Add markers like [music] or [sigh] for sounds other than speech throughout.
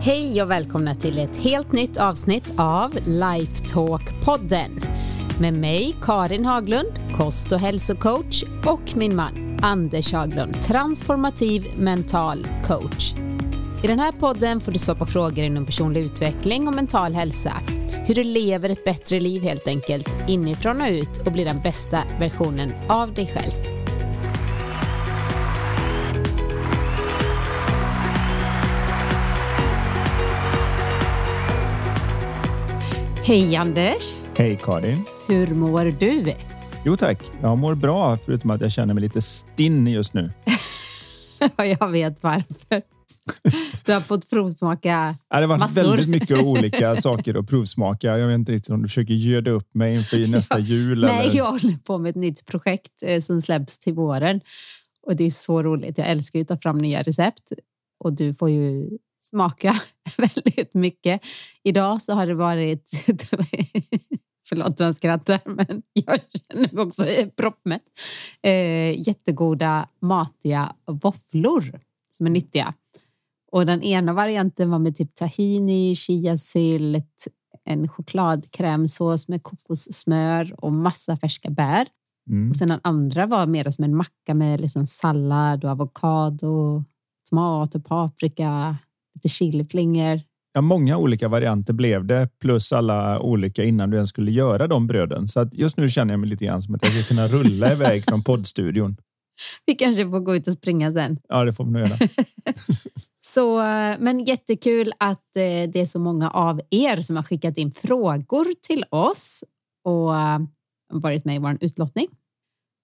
Hej och välkomna till ett helt nytt avsnitt av Lifetalk-podden med mig Karin Haglund, kost och hälsocoach och min man Anders Haglund, transformativ mental coach. I den här podden får du svara på frågor inom personlig utveckling och mental hälsa. Hur du lever ett bättre liv helt enkelt, inifrån och ut och blir den bästa versionen av dig själv. Hej Anders! Hej Karin! Hur mår du? Jo tack, jag mår bra förutom att jag känner mig lite stinn just nu. [laughs] jag vet varför. [laughs] Du har fått provsmaka Det har varit massor. väldigt mycket olika [laughs] saker att provsmaka. Jag vet inte riktigt om du försöker göda upp mig inför nästa jul. Nej, eller? jag håller på med ett nytt projekt eh, som släpps till våren. Och det är så roligt. Jag älskar att ta fram nya recept. Och du får ju smaka [laughs] väldigt mycket. Idag så har det varit... Förlåt jag skrattar, men jag känner mig också proppmätt. Eh, jättegoda, matiga våfflor som är nyttiga. Och den ena varianten var med typ tahini, chiasylt, en chokladkrämsås med kokossmör och massa färska bär. Mm. Och sen den andra var mer som en macka med liksom sallad och avokado, tomat och paprika, lite chiliflingor. Ja, många olika varianter blev det, plus alla olika innan du ens skulle göra de bröden. Så att just nu känner jag mig lite grann som att jag ska kunna rulla [laughs] iväg från poddstudion. Vi kanske får gå ut och springa sen. Ja, det får vi nog göra. [laughs] Så, eh, men jättekul att eh, det är så många av er som har skickat in frågor till oss och eh, varit med i vår utlottning.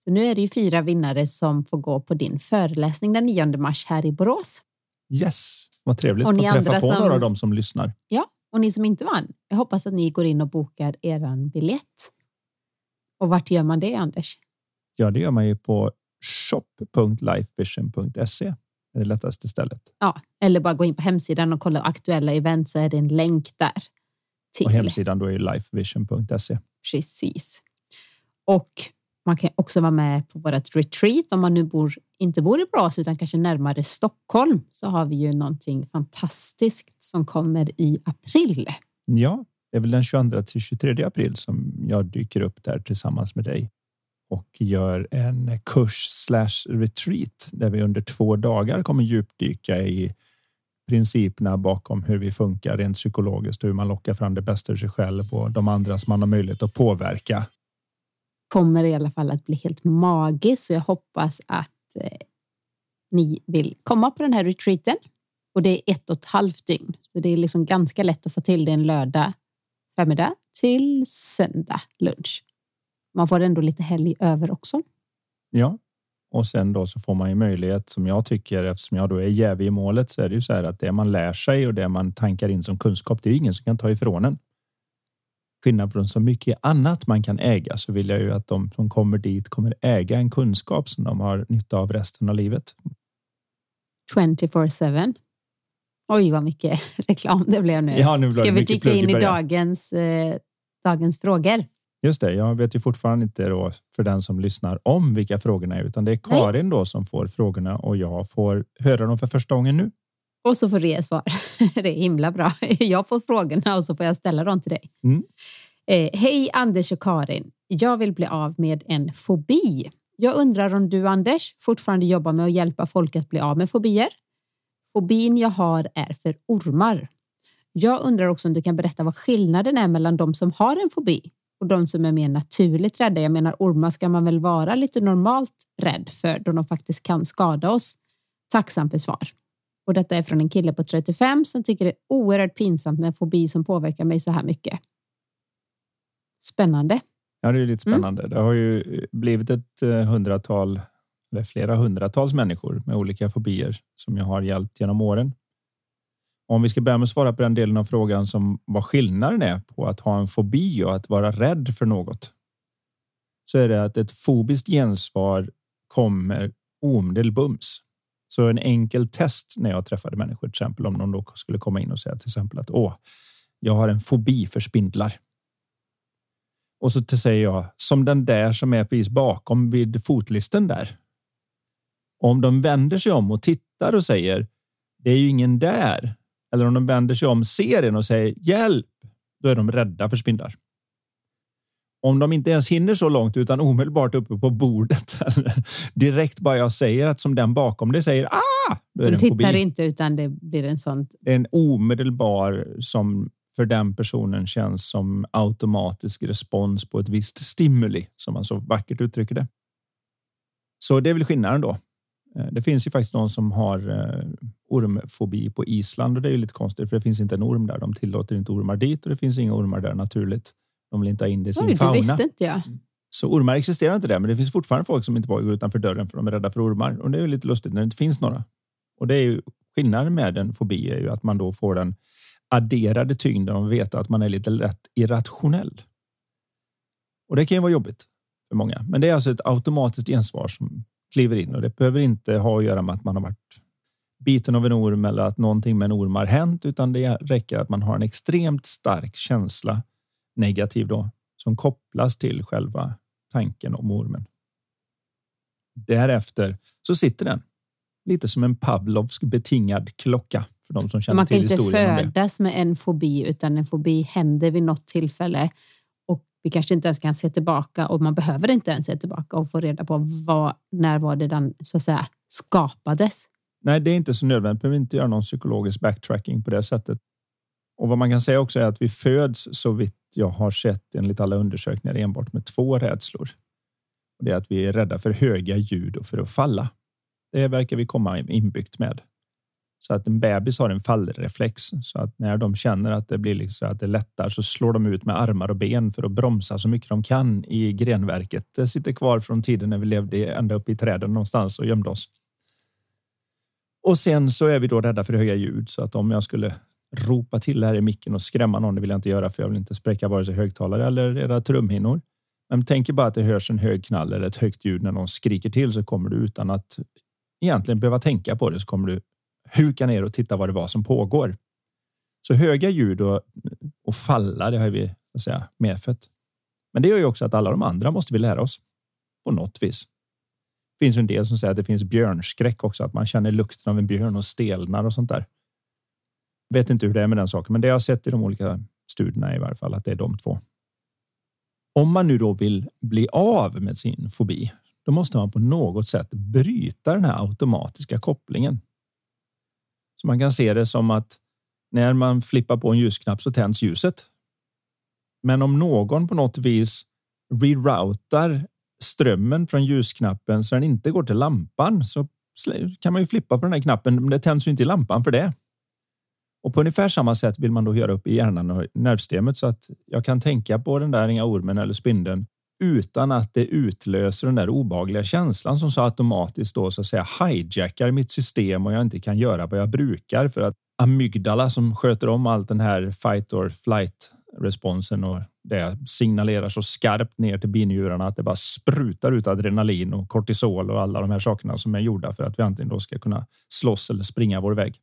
Så nu är det ju fyra vinnare som får gå på din föreläsning den 9 mars här i Borås. Yes, vad trevligt att träffa på som- några av dem som lyssnar. Ja, och ni som inte vann, jag hoppas att ni går in och bokar eran biljett. Och vart gör man det, Anders? Ja, det gör man ju på shop.lifevision.se. Det är det lättaste stället. Ja, eller bara gå in på hemsidan och kolla aktuella event så är det en länk där. Till. Och hemsidan då är lifevision.se. Precis. Och man kan också vara med på vårt retreat om man nu bor, inte bor i Borås utan kanske närmare Stockholm så har vi ju någonting fantastiskt som kommer i april. Ja, det är väl den 22 till 23 april som jag dyker upp där tillsammans med dig och gör en kurs slash retreat där vi under två dagar kommer djupdyka i principerna bakom hur vi funkar rent psykologiskt och hur man lockar fram det bästa ur sig själv och de andra som man har möjlighet att påverka. Kommer i alla fall att bli helt magiskt så jag hoppas att eh, ni vill komma på den här retreaten. Och det är ett och ett halvt dygn. Så det är liksom ganska lätt att få till det en lördag förmiddag till söndag lunch. Man får ändå lite helg över också. Ja, och sen då så får man ju möjlighet som jag tycker eftersom jag då är jävig i målet så är det ju så här att det man lär sig och det man tankar in som kunskap, det är ingen som kan ta ifrån en. Skillnad från så mycket annat man kan äga så vill jag ju att de som kommer dit kommer äga en kunskap som de har nytta av resten av livet. 24-7. Oj, vad mycket [laughs] reklam det blev nu. Ja, nu blev Ska vi dyka in i dagens, eh, dagens frågor? Just det, jag vet ju fortfarande inte då för den som lyssnar om vilka frågorna är, utan det är Nej. Karin då som får frågorna och jag får höra dem för första gången nu. Och så får du ge svar. [laughs] Det är himla bra. [laughs] Jag får frågorna och så får jag ställa dem till dig. Mm. Eh, Hej Anders och Karin. Jag vill bli av med en fobi. Jag undrar om du Anders fortfarande jobbar med att hjälpa folk att bli av med fobier? Fobin jag har är för ormar. Jag undrar också om du kan berätta vad skillnaden är mellan de som har en fobi och de som är mer naturligt rädda. Jag menar ormar ska man väl vara lite normalt rädd för då de faktiskt kan skada oss. Tacksam för svar. Och detta är från en kille på 35 som tycker det är oerhört pinsamt med en fobi som påverkar mig så här mycket. Spännande. Ja, det är lite Mm. spännande. Det har ju blivit ett eh, hundratal eller flera hundratals människor med olika fobier som jag har hjälpt genom åren. Om vi ska börja med att svara på den delen av frågan som vad skillnaden är på att ha en fobi och att vara rädd för något. Så är det att ett fobiskt gensvar kommer omedelbums. Så en enkel test när jag träffade människor, till exempel om någon då skulle komma in och säga till exempel att åh, jag har en fobi för spindlar. Och så säger jag som den där som är precis bakom vid fotlisten där. Om de vänder sig om och tittar och säger det är ju ingen där. Eller om de vänder sig om, ser en och säger hjälp, då är de rädda för spindlar. Om de inte ens hinner så långt utan omedelbart uppe på bordet. [laughs] direkt bara jag säger att som den bakom det säger ah! Då är de tittar fobi. inte utan det blir en sån. En omedelbar som för den personen känns som automatisk respons på ett visst stimuli som man så vackert uttrycker det. Så det är väl skillnaden då. Eh, det finns ju faktiskt någon som har eh, ormfobi på Island och det är ju lite konstigt för det finns inte en orm där. De tillåter inte ormar dit och det finns inga ormar där naturligt. De vill inte ha in det i sin Oj, fauna. Det visste inte jag. Så ormar existerar inte där, men det finns fortfarande folk som inte vågar gå utanför dörren för de är rädda för ormar och det är ju lite lustigt när det inte finns några. Och det är ju skillnaden med en fobi är ju att man då får den adderade tyngden och veta att man är lite lätt irrationell. Och det kan ju vara jobbigt för många, men det är alltså ett automatiskt gensvar som kliver in och det behöver inte ha att göra med att man har varit biten av en orm eller att någonting med en orm har hänt, utan det räcker att man har en extremt stark känsla negativ då som kopplas till själva tanken om ormen. Därefter så sitter den lite som en Pavlovsk betingad klocka för de som känner till historien. Man kan inte födas med en fobi utan en fobi händer vid något tillfälle vi kanske inte ens kan se tillbaka och man behöver inte ens se tillbaka och få reda på vad, när var det den så att säga skapades. Nej, det är inte så nödvändigt. Vi behöver inte göra någon psykologisk backtracking på det sättet. Och vad man kan säga också är att vi föds så vitt jag har sett enligt alla undersökningar enbart med två rädslor. Och det är att vi är rädda för höga ljud och för att falla. Det verkar vi komma inbyggt med. Så att en bebis har en fallreflex så att när de känner att det blir liksom att det lättar så slår de ut med armar och ben för att bromsa så mycket de kan i grenverket. Det sitter kvar från tiden när vi levde ända upp i träden någonstans och gömde oss. Och sen så är vi då rädda för höga ljud så att om jag skulle ropa till här i micken och skrämma någon, det vill jag inte göra för jag vill inte spräcka vare sig högtalare eller era trumhinnor. Men tänk bara att det hörs en hög knall eller ett högt ljud när någon skriker till så kommer du utan att egentligen behöva tänka på det så kommer du huka ner och titta vad det var som pågår. Så höga ljud och, och falla, det har vi att säga, medfött. Men det gör ju också att alla de andra måste vi lära oss på något vis. Det finns en del som säger att det finns björnskräck också, att man känner lukten av en björn och stelnar och sånt där. Vet inte hur det är med den saken, men det jag har sett i de olika studierna i varje fall att det är de två. Om man nu då vill bli av med sin fobi, då måste man på något sätt bryta den här automatiska kopplingen. Så man kan se det som att när man flippar på en ljusknapp så tänds ljuset. Men om någon på något vis reroutar strömmen från ljusknappen så den inte går till lampan så kan man ju flippa på den här knappen. Men det tänds ju inte i lampan för det. Och på ungefär samma sätt vill man då göra upp i hjärnan och nervsystemet så att jag kan tänka på den där inga ormen eller spindeln utan att det utlöser den där obagliga känslan som så automatiskt då så att säga hijackar mitt system och jag inte kan göra vad jag brukar för att amygdala som sköter om allt den här fight or flight responsen och det signalerar så skarpt ner till binjurarna att det bara sprutar ut adrenalin och kortisol och alla de här sakerna som är gjorda för att vi antingen då ska kunna slåss eller springa vår väg.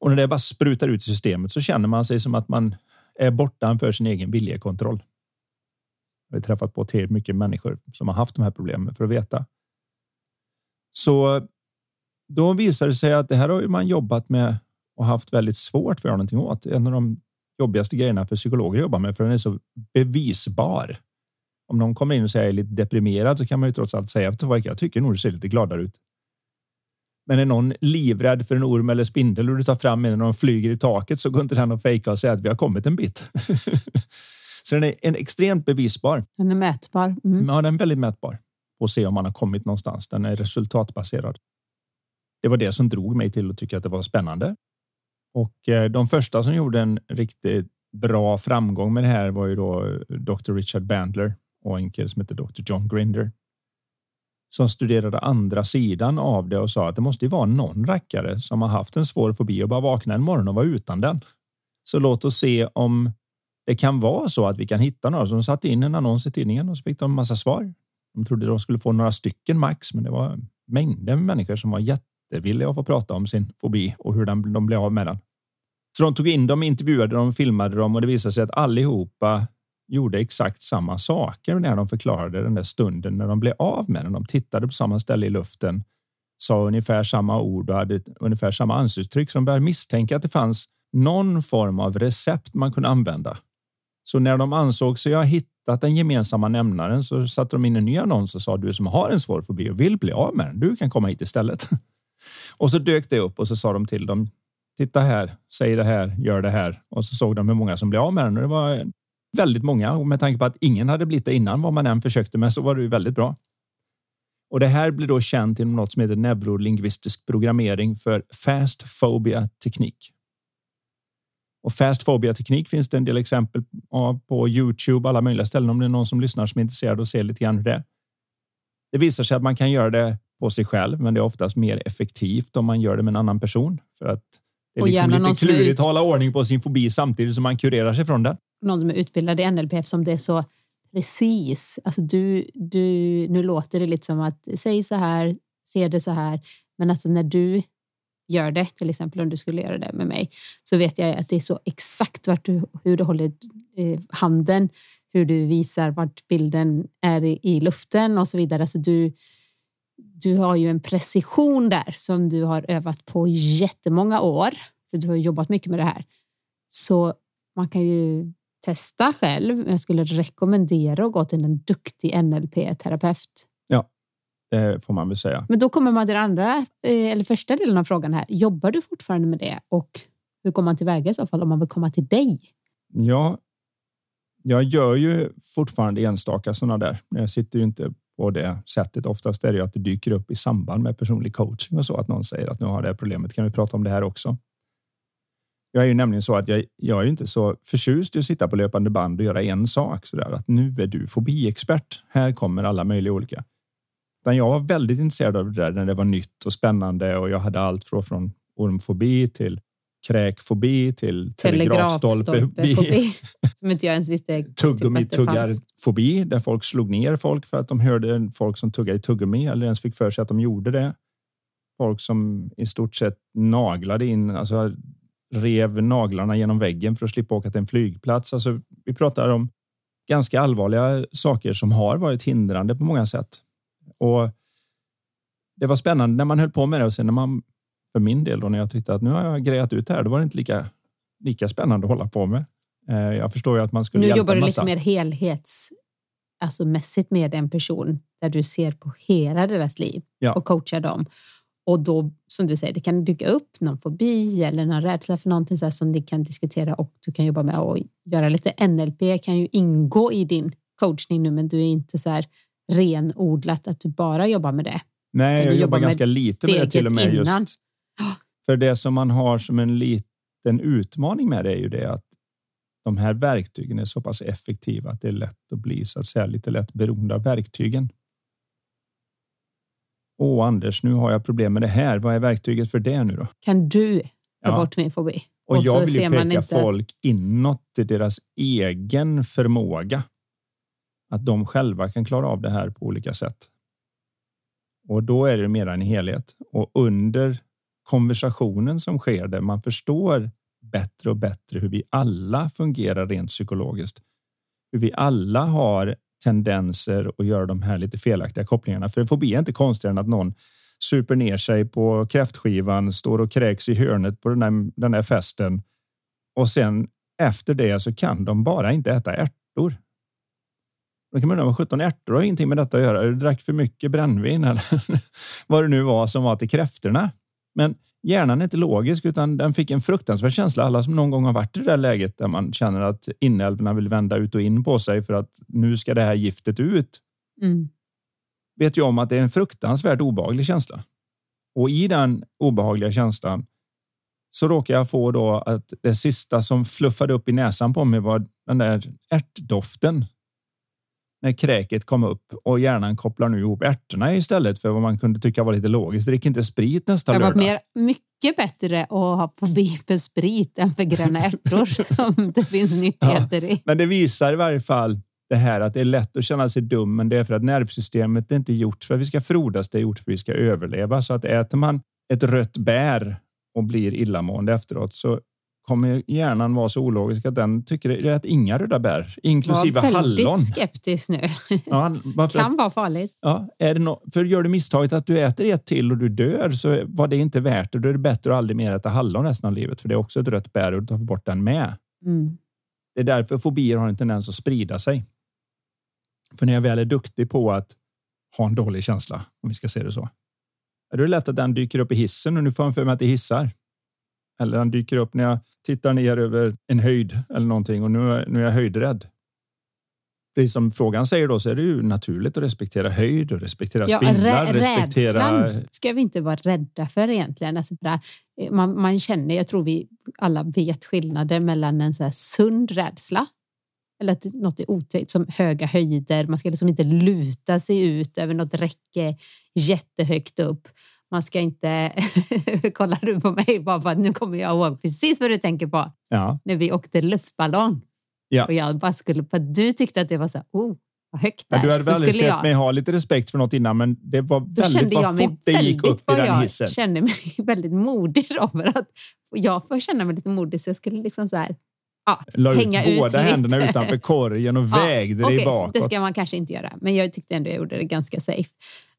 Och när det bara sprutar ut i systemet så känner man sig som att man är bortanför sin egen viljekontroll. Jag har träffat på tillräckligt mycket människor som har haft de här problemen för att veta. Så då visar det sig att det här har man jobbat med och haft väldigt svårt för att göra någonting åt. En av de jobbigaste grejerna för psykologer att jobba med för den är så bevisbar. Om någon kommer in och säger är lite deprimerad så kan man ju trots allt säga att jag tycker nog du ser lite gladare ut. Men är någon livrädd för en orm eller spindel och du tar fram en när de flyger i taket så går inte den att fejka och säga att vi har kommit en bit. [laughs] så den är en extremt bevisbar. Den är mätbar. Mm. Ja, den är väldigt mätbar och se om man har kommit någonstans. Den är resultatbaserad. Det var det som drog mig till att tycka att det var spännande. Och eh, de första som gjorde en riktigt bra framgång med det här var ju då Dr. Richard Bandler och en kille som heter Dr. John Grinder som studerade andra sidan av det och sa att det måste ju vara någon rackare som har haft en svår fobi och bara vakna en morgon och vara utan den. Så låt oss se om det kan vara så att vi kan hitta några. som satte in en annons i tidningen och så fick de en massa svar. De trodde de skulle få några stycken max, men det var mängder med människor som var jättevilliga att få prata om sin fobi och hur de blev av med den. Så de tog in dem, intervjuade dem, filmade dem och det visade sig att allihopa gjorde exakt samma saker när de förklarade den där stunden när de blev av med den. De tittade på samma ställe i luften, sa ungefär samma ord och hade ungefär samma ansiktsuttryck. Så de började misstänka att det fanns någon form av recept man kunde använda. Så när de ansåg sig ha hittat den gemensamma nämnaren så satte de in en ny annons och sa du som har en svår fobi och vill bli av med den, du kan komma hit istället. [laughs] Och så dök det upp och så sa de till dem. Titta här, säg det här, gör det här. Och så såg de hur många som blev av med den. Och det var väldigt många och med tanke på att ingen hade blivit det innan vad man än försökte med så var det ju väldigt bra. Och det här blir då känt inom något som heter neurolingvistisk programmering för fast phobia teknik. Och fast teknik finns det en del exempel av på Youtube, alla möjliga ställen om det är någon som lyssnar som är intresserad och ser lite grann hur det är. Det visar sig att man kan göra det på sig själv, men det är oftast mer effektivt om man gör det med en annan person för att det är liksom lite klurigt att hålla ordning på sin fobi samtidigt som man kurerar sig från den. Någon som är utbildad i NLP eftersom det är så precis. Alltså du, du, nu låter det lite som att säg så här, se det så här. Men alltså när du gör det, till exempel om du skulle göra det med mig, så vet jag att det är så exakt vart du, hur du håller eh, handen, hur du visar vart bilden är i, i luften och så vidare. Så du, du har ju en precision där som du har övat på jättemånga år, för du har jobbat mycket med det här. Så man kan ju testa själv. Jag skulle rekommendera att gå till en duktig NLP-terapeut. Det får man väl säga. Men då kommer man till den andra, eh, eller första delen av frågan här. Jobbar du fortfarande med det och hur går man tillväga i så fall om man vill komma till dig? Ja, jag gör ju fortfarande enstaka sådana där. Jag sitter ju inte på det sättet. Oftast är det ju att det dyker upp i samband med personlig coaching och så att någon säger att nu har det här problemet. Kan vi prata om det här också? Jag är ju nämligen så att jag, jag är inte så förtjust i att sitta på löpande band och göra en sak så där att nu är du fobiexpert. Här kommer alla möjliga olika. Utan jag var väldigt intresserad av det där när det var nytt och spännande och jag hade allt från ormfobi till kräkfobi till telegrafstolpefobi. [laughs] Som inte jag ens visste. Tuggummi-tuggarfobi där folk slog ner folk för att de hörde folk som tuggade i tuggummi eller ens fick för sig att de gjorde det. Folk som i stort sett naglade in, alltså rev naglarna genom väggen för att slippa åka till en flygplats. Alltså, vi pratar om ganska allvarliga saker som har varit hindrande på många sätt. Och det var spännande när man höll på med det och sen när man för min del då när jag tyckte att nu har jag grejat ut det här, då var det inte lika, lika spännande att hålla på med. Eh, jag förstår ju att man skulle Nu jobbar du lite mer helhets, alltså mässigt med en person där du ser på hela deras liv ja. och coachar dem. Och då, som du säger, det kan dyka upp någon fobi eller någon rädsla för någonting så som ni kan diskutera och du kan jobba med och göra lite NLP kan ju ingå i din coachning nu, men du är inte så här renodlat att du bara jobbar med det. Nej, jag jobbar, jobbar ganska lite med det till och med innan. just för det som man har som en liten utmaning med det är ju det att de här verktygen är så pass effektiva att det är lätt att bli så att säga lite lätt beroende av verktygen. Åh, Anders, nu har jag problem med det här. Vad är verktyget för det nu då? Kan du ta ja. bort min fobi? Och, och jag vill ju peka folk att... inåt till deras egen förmåga. Att de själva kan klara av det här på olika sätt. Och då är det mer en helhet och under konversationen som sker där man förstår bättre och bättre hur vi alla fungerar rent psykologiskt. Hur vi alla har tendenser att göra de här lite felaktiga kopplingarna. För fobi är inte konstigare än att någon super ner sig på kräftskivan, står och kräks i hörnet på den här, den där festen och sen efter det så kan de bara inte äta ärtor. Då kan man undra vad 17 ärtor har ingenting med detta att göra. Du drack för mycket brännvin eller [laughs] vad det nu var som var till kräftorna. Men hjärnan är inte logisk utan den fick en fruktansvärd känsla. Alla som någon gång har varit i det där läget där man känner att inälvorna vill vända ut och in på sig för att nu ska det här giftet ut. Mm. Vet ju om att det är en fruktansvärt obehaglig känsla. Och i den obehagliga känslan så råkar jag få då att det sista som fluffade upp i näsan på mig var den där ärtdoften när kräket kom upp och hjärnan kopplar nu ihop ärtorna istället för vad man kunde tycka var lite logiskt. Drick inte sprit nästa lördag. Det var mer, mycket bättre att ha fobi för sprit än för gröna ärtor [laughs] som det finns nyttigheter ja, i. Men det visar i varje fall det här att det är lätt att känna sig dum, men det är för att nervsystemet är inte gjort för att vi ska frodas, det är gjort för att vi ska överleva. Så att äter man ett rött bär och blir illamående efteråt så kommer hjärnan vara så ologisk att den tycker det är att inga röda bär, inklusive väldigt hallon. skeptisk nu. Ja, varför- kan vara farligt. Ja, är det nå- för gör du misstaget att du äter ett till och du dör så var det inte värt det. Då är det bättre att aldrig mer äta hallon resten av livet för det är också ett rött bär och du tar bort den med. Mm. Det är därför fobier har en tendens att sprida sig. För när jag väl är duktig på att ha en dålig känsla, om vi ska se det så, är det lätt att den dyker upp i hissen och nu får jag för mig att det hissar. Eller den dyker upp när jag tittar ner över en höjd eller någonting och nu, är- nu är jag höjdrädd. Precis som frågan säger då så är det ju naturligt att respektera höjd och respektera Ja, spindlar. rä- respektera... Rädslan ska vi inte vara rädda för egentligen. Alltså, där, man, man känner, jag tror vi alla vet skillnaden mellan en så sund rädsla eller att något är otäckt som höga höjder. Man ska liksom inte luta sig ut över något räcke jättehögt upp. Man ska inte... [laughs] Kollar du på mig bara för att nu kommer jag ihåg precis vad du tänker på Ja, när vi åkte luftballong. Ja. Och jag bara skulle, för du tyckte att det var så här, oh, vad högt Ja, där. du hade väl aldrig sett jag- mig ha lite respekt för något innan, men det var då väldigt kände jag vad fort det gick upp väldigt i den jag hissen. kände mig [laughs] väldigt modig [laughs] då för att jag får känna mig lite modig så jag skulle liksom så här, ja, La ut hänga ut båda lite. händerna utanför korgen och Ja, vägde dig så bakåt. Det ska man kanske inte göra, men jag tyckte ändå jag gjorde det ganska safe.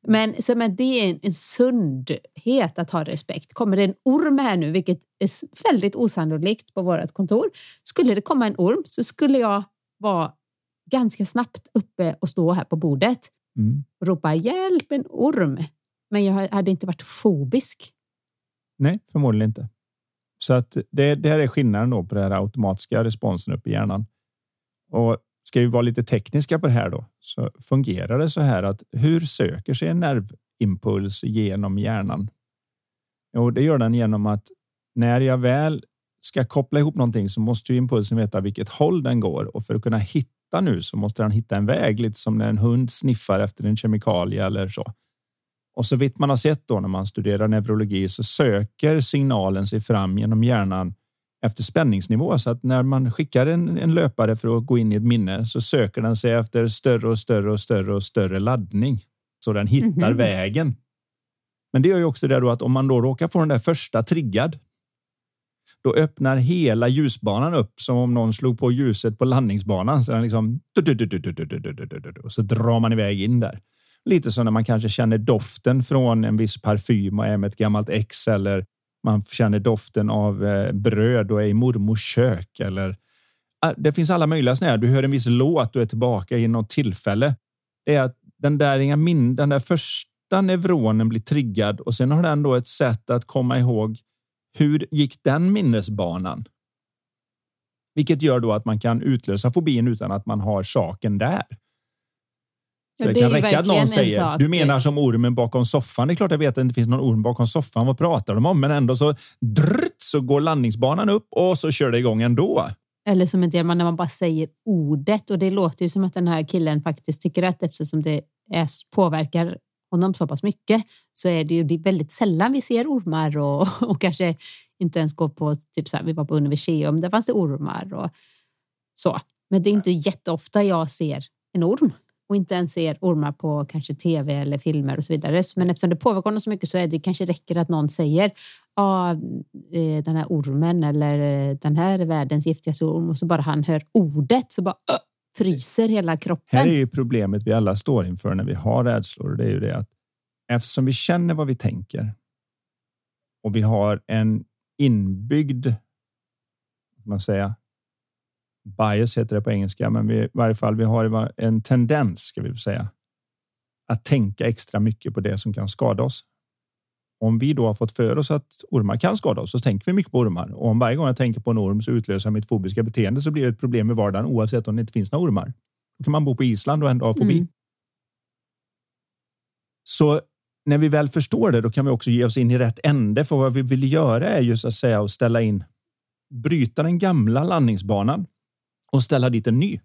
Men, så, men det är en, en sundhet att ha respekt. Kommer det en orm här nu, vilket är väldigt osannolikt på vårt kontor. Skulle det komma en orm så skulle jag vara ganska snabbt uppe och stå här på bordet Mm. och ropa hjälp, en orm. Men jag hade inte varit fobisk. Nej, förmodligen inte. Så att det, det här är skillnaden då på den här automatiska responsen upp i hjärnan. Och ska vi vara lite tekniska på det här då så fungerar det så här att hur söker sig en nervimpuls genom hjärnan? Jo, det gör den genom att när jag väl ska koppla ihop någonting så måste ju impulsen veta vilket håll den går och för att kunna hitta nu så måste den hitta en väg lite som när en hund sniffar efter en kemikalie eller så. Och så vitt man har sett då när man studerar neurologi så söker signalen sig fram genom hjärnan efter spänningsnivå så att när man skickar en, en löpare för att gå in i ett minne så söker den sig efter större och större och större och större laddning så den hittar Mhm. vägen. Men det gör ju också det då att om man då råkar få den där första triggad då öppnar hela ljusbanan upp som om någon slog på ljuset på landningsbanan. Så, den liksom, och så drar man iväg in där. Lite som när man kanske känner doften från en viss parfym och är med ett gammalt ex eller man känner doften av eh, bröd och är i mormors kök. Eller, ah, det finns alla möjliga sådana här. Du hör en viss låt och är tillbaka i något tillfälle. Det är att den där, min, den där första neuronen blir triggad och sen har den då ett sätt att komma ihåg hur gick den minnesbanan? Vilket gör då att man kan utlösa fobin utan att man har saken där. Så det, det kan räcka att någon säger, sak. du menar som ormen bakom soffan. Det är klart jag vet att det inte finns någon orm bakom soffan. Vad pratar de om? Men ändå så drrt, så går landningsbanan upp och så kör det igång ändå. Eller som en del när man bara säger ordet och det låter ju som att den här killen faktiskt tycker rätt eftersom det är, påverkar honom så pass mycket så är det ju det väldigt sällan vi ser ormar och, [laughs] och kanske inte ens går på, typ så här, vi var på universium, där fanns det ormar och så. Men det är inte jätteofta jag ser en orm och inte ens ser ormar på kanske tv eller filmer och så vidare. Men eftersom det påverkar honom så mycket så är det kanske räcker att någon säger ja, den här ormen eller eh, den här är världens giftigaste orm och så bara han hör ordet så bara "Åh!" fryser hela kroppen. Här är ju problemet vi alla står inför när vi har rädslor. och Det är ju det att eftersom vi känner vad vi tänker och vi har en inbyggd man säga, bias heter det på engelska, men vi, i varje fall vi har en tendens ska vi säga att tänka extra mycket på det som kan skada oss. Om vi då har fått för oss att ormar kan skada oss så tänker vi mycket på ormar och om varje gång jag tänker på en orm så utlöser mitt fobiska beteende så blir det ett problem i vardagen oavsett om det inte finns några ormar. Då kan man bo på Island och ändå ha fobi. Mm. Så när vi väl förstår det, då kan vi också ge oss in i rätt ände. För vad vi vill göra är ju så att säga att ställa in, bryta den gamla landningsbanan och ställa dit en ny.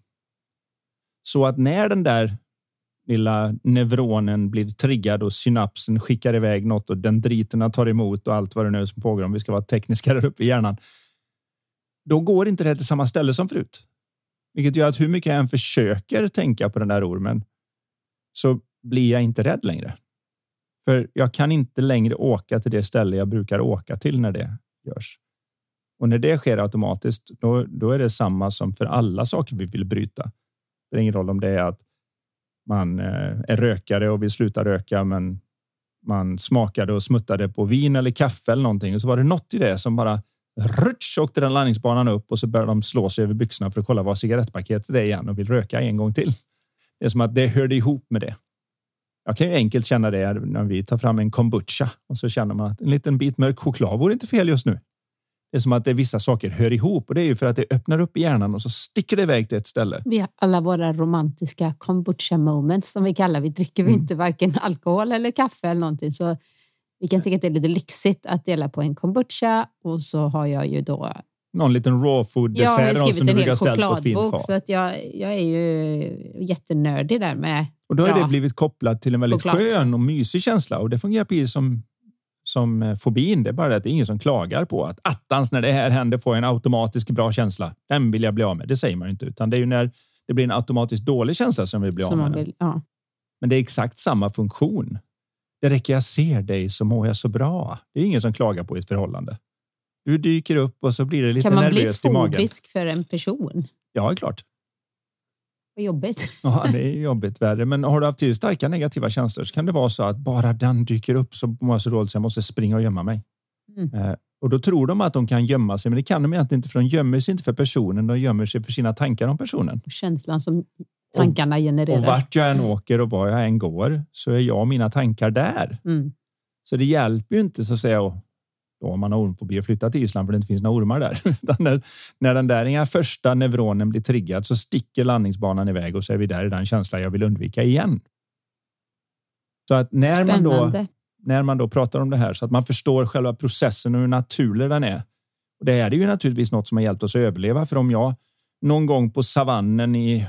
Så att när den där lilla neuronen blir triggad och synapsen skickar iväg något och dendriterna tar emot och allt vad det nu är som pågår om vi ska vara tekniska [laughs] där uppe i hjärnan. Då går inte det till samma ställe som förut. Vilket gör att hur mycket jag än försöker tänka på den där ormen så blir jag inte rädd längre. För jag kan inte längre åka till det ställe jag brukar åka till när det görs. Och när det sker automatiskt, då, då är det samma som för alla saker vi vill bryta. Det är ingen roll om det är att man eh, är rökare och vill sluta röka, men man smakade och smuttade på vin eller kaffe eller någonting. Och så var det något i det som bara rutsch åkte den landningsbanan upp och så började de slå sig över byxorna för att kolla vad cigarettpaketet är igen och vill röka en gång till. Det är som att det hörde ihop med det. Jag kan ju enkelt känna det när vi tar fram en kombucha och så känner man att en liten bit mörk choklad vore inte fel just nu. Det är som att det är vissa saker hör ihop och det är ju för att det öppnar upp i hjärnan och så sticker det iväg till ett ställe. Vi har alla våra romantiska kombucha moments som vi kallar. Vi dricker vi mm. inte varken alkohol eller kaffe eller någonting så vi kan tycka att det är lite lyxigt att dela på en kombucha och så har jag ju då någon liten raw food dessert. Jag har skrivit en hel chokladbok så att jag, jag är ju jättenördig där med Och då har det blivit kopplat till en väldigt choklad. skön och mysig känsla och det fungerar precis som som eh, fobin. Det är bara det att det är ingen som klagar på att attans när det här händer får jag en automatisk bra känsla. Den vill jag bli av med. Det säger man ju inte, utan det är ju när det blir en automatiskt dålig känsla som vi blir av med. Vill, ja. Men det är exakt samma funktion. Det räcker jag ser dig så mår jag så bra. Det är ingen som klagar på ett förhållande. Du dyker upp och så blir det lite nervöst i magen. Kan man bli fobisk för en person? Ja, klart. Vad jobbigt. [laughs] Ja, det är jobbigt värre. Men har du haft starka negativa känslor så kan det vara så att bara den dyker upp så mår jag så dåligt så jag måste springa och gömma mig. Mm. Eh, och då tror de att de kan gömma sig, men det kan de egentligen inte för de gömmer sig inte för personen. De gömmer sig för sina tankar om personen. Känslan som tankarna och, genererar. Och vart jag än åker och var jag än går så är jag och mina tankar där. Mm. Så det hjälper ju inte så att säga då om man har ormfobi och flyttat till Island för det inte finns några ormar där. [laughs] när, när den där första neuronen blir triggad så sticker landningsbanan iväg och så är vi där i den känsla jag vill undvika igen. Så att när man då när man då pratar om det här så att man förstår själva processen och hur naturlig den är. Och det är det ju naturligtvis något som har hjälpt oss att överleva. För om jag någon gång på savannen i,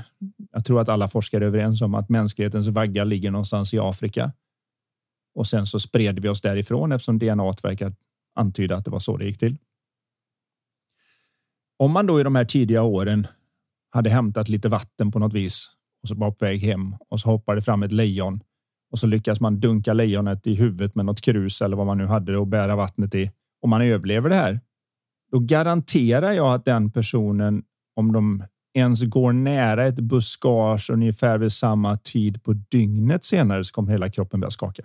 jag tror att alla forskare är överens om att mänsklighetens vagga ligger någonstans i Afrika. Och sen så spred vi oss därifrån eftersom DNA verkar antyda att det var så det gick till. Om man då i de här tidiga åren hade hämtat lite vatten på något vis och så var på väg hem och så hoppade fram ett lejon och så lyckas man dunka lejonet i huvudet med något krus eller vad man nu hade och bära vattnet i. och man överlever det här. Då garanterar jag att den personen, om de ens går nära ett buskage ungefär vid samma tid på dygnet senare så kommer hela kroppen börja skaka.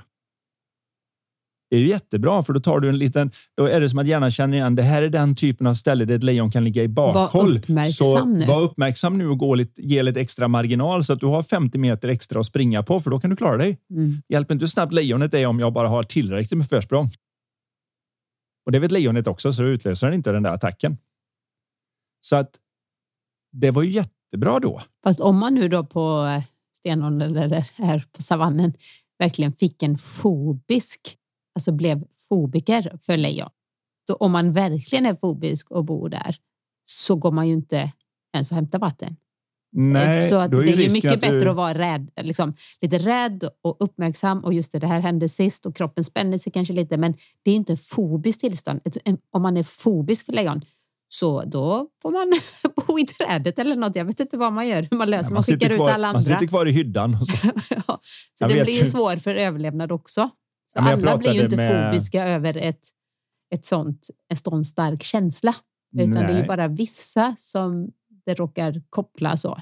Det är ju jättebra för då tar du en liten. Då är det som att hjärnan känner igen. Det här är den typen av ställe där ett lejon kan ligga i bakhåll. Var uppmärksam nu. Var uppmärksam nu och gå lite, ge lite extra marginal så att du har 50 meter extra att springa på, för då kan du klara dig. Mm. Hjälper inte hur snabbt lejonet är om jag bara har tillräckligt med försprång. Och det vet lejonet också, så utlöser den inte den där attacken. Så att det var ju jättebra då. Fast om man nu då på eh, stenåldern eller här på savannen verkligen fick en fobisk alltså blev fobiker för lejon. Så om man verkligen är fobisk och bor där så går man ju inte ens och hämtar vatten. Nej, så att det är, är mycket att bättre du... att vara rädd, liksom, lite rädd och uppmärksam och just det, det här hände sist och kroppen spänner sig kanske lite men det är inte fobiskt tillstånd. Om man är fobisk för lejon så då får man [laughs] bo i trädet eller något. Jag vet inte vad man gör, hur man löser. Ja, man, man skickar kvar, ut alla andra. Man sitter kvar i hyddan. Så, [laughs] ja, så det blir ju svårt för överlevnad också. Så alla blir ju inte med... fobiska över ett, ett sånt, en sån stark känsla. Utan Nej. det är ju bara vissa som det råkar koppla så.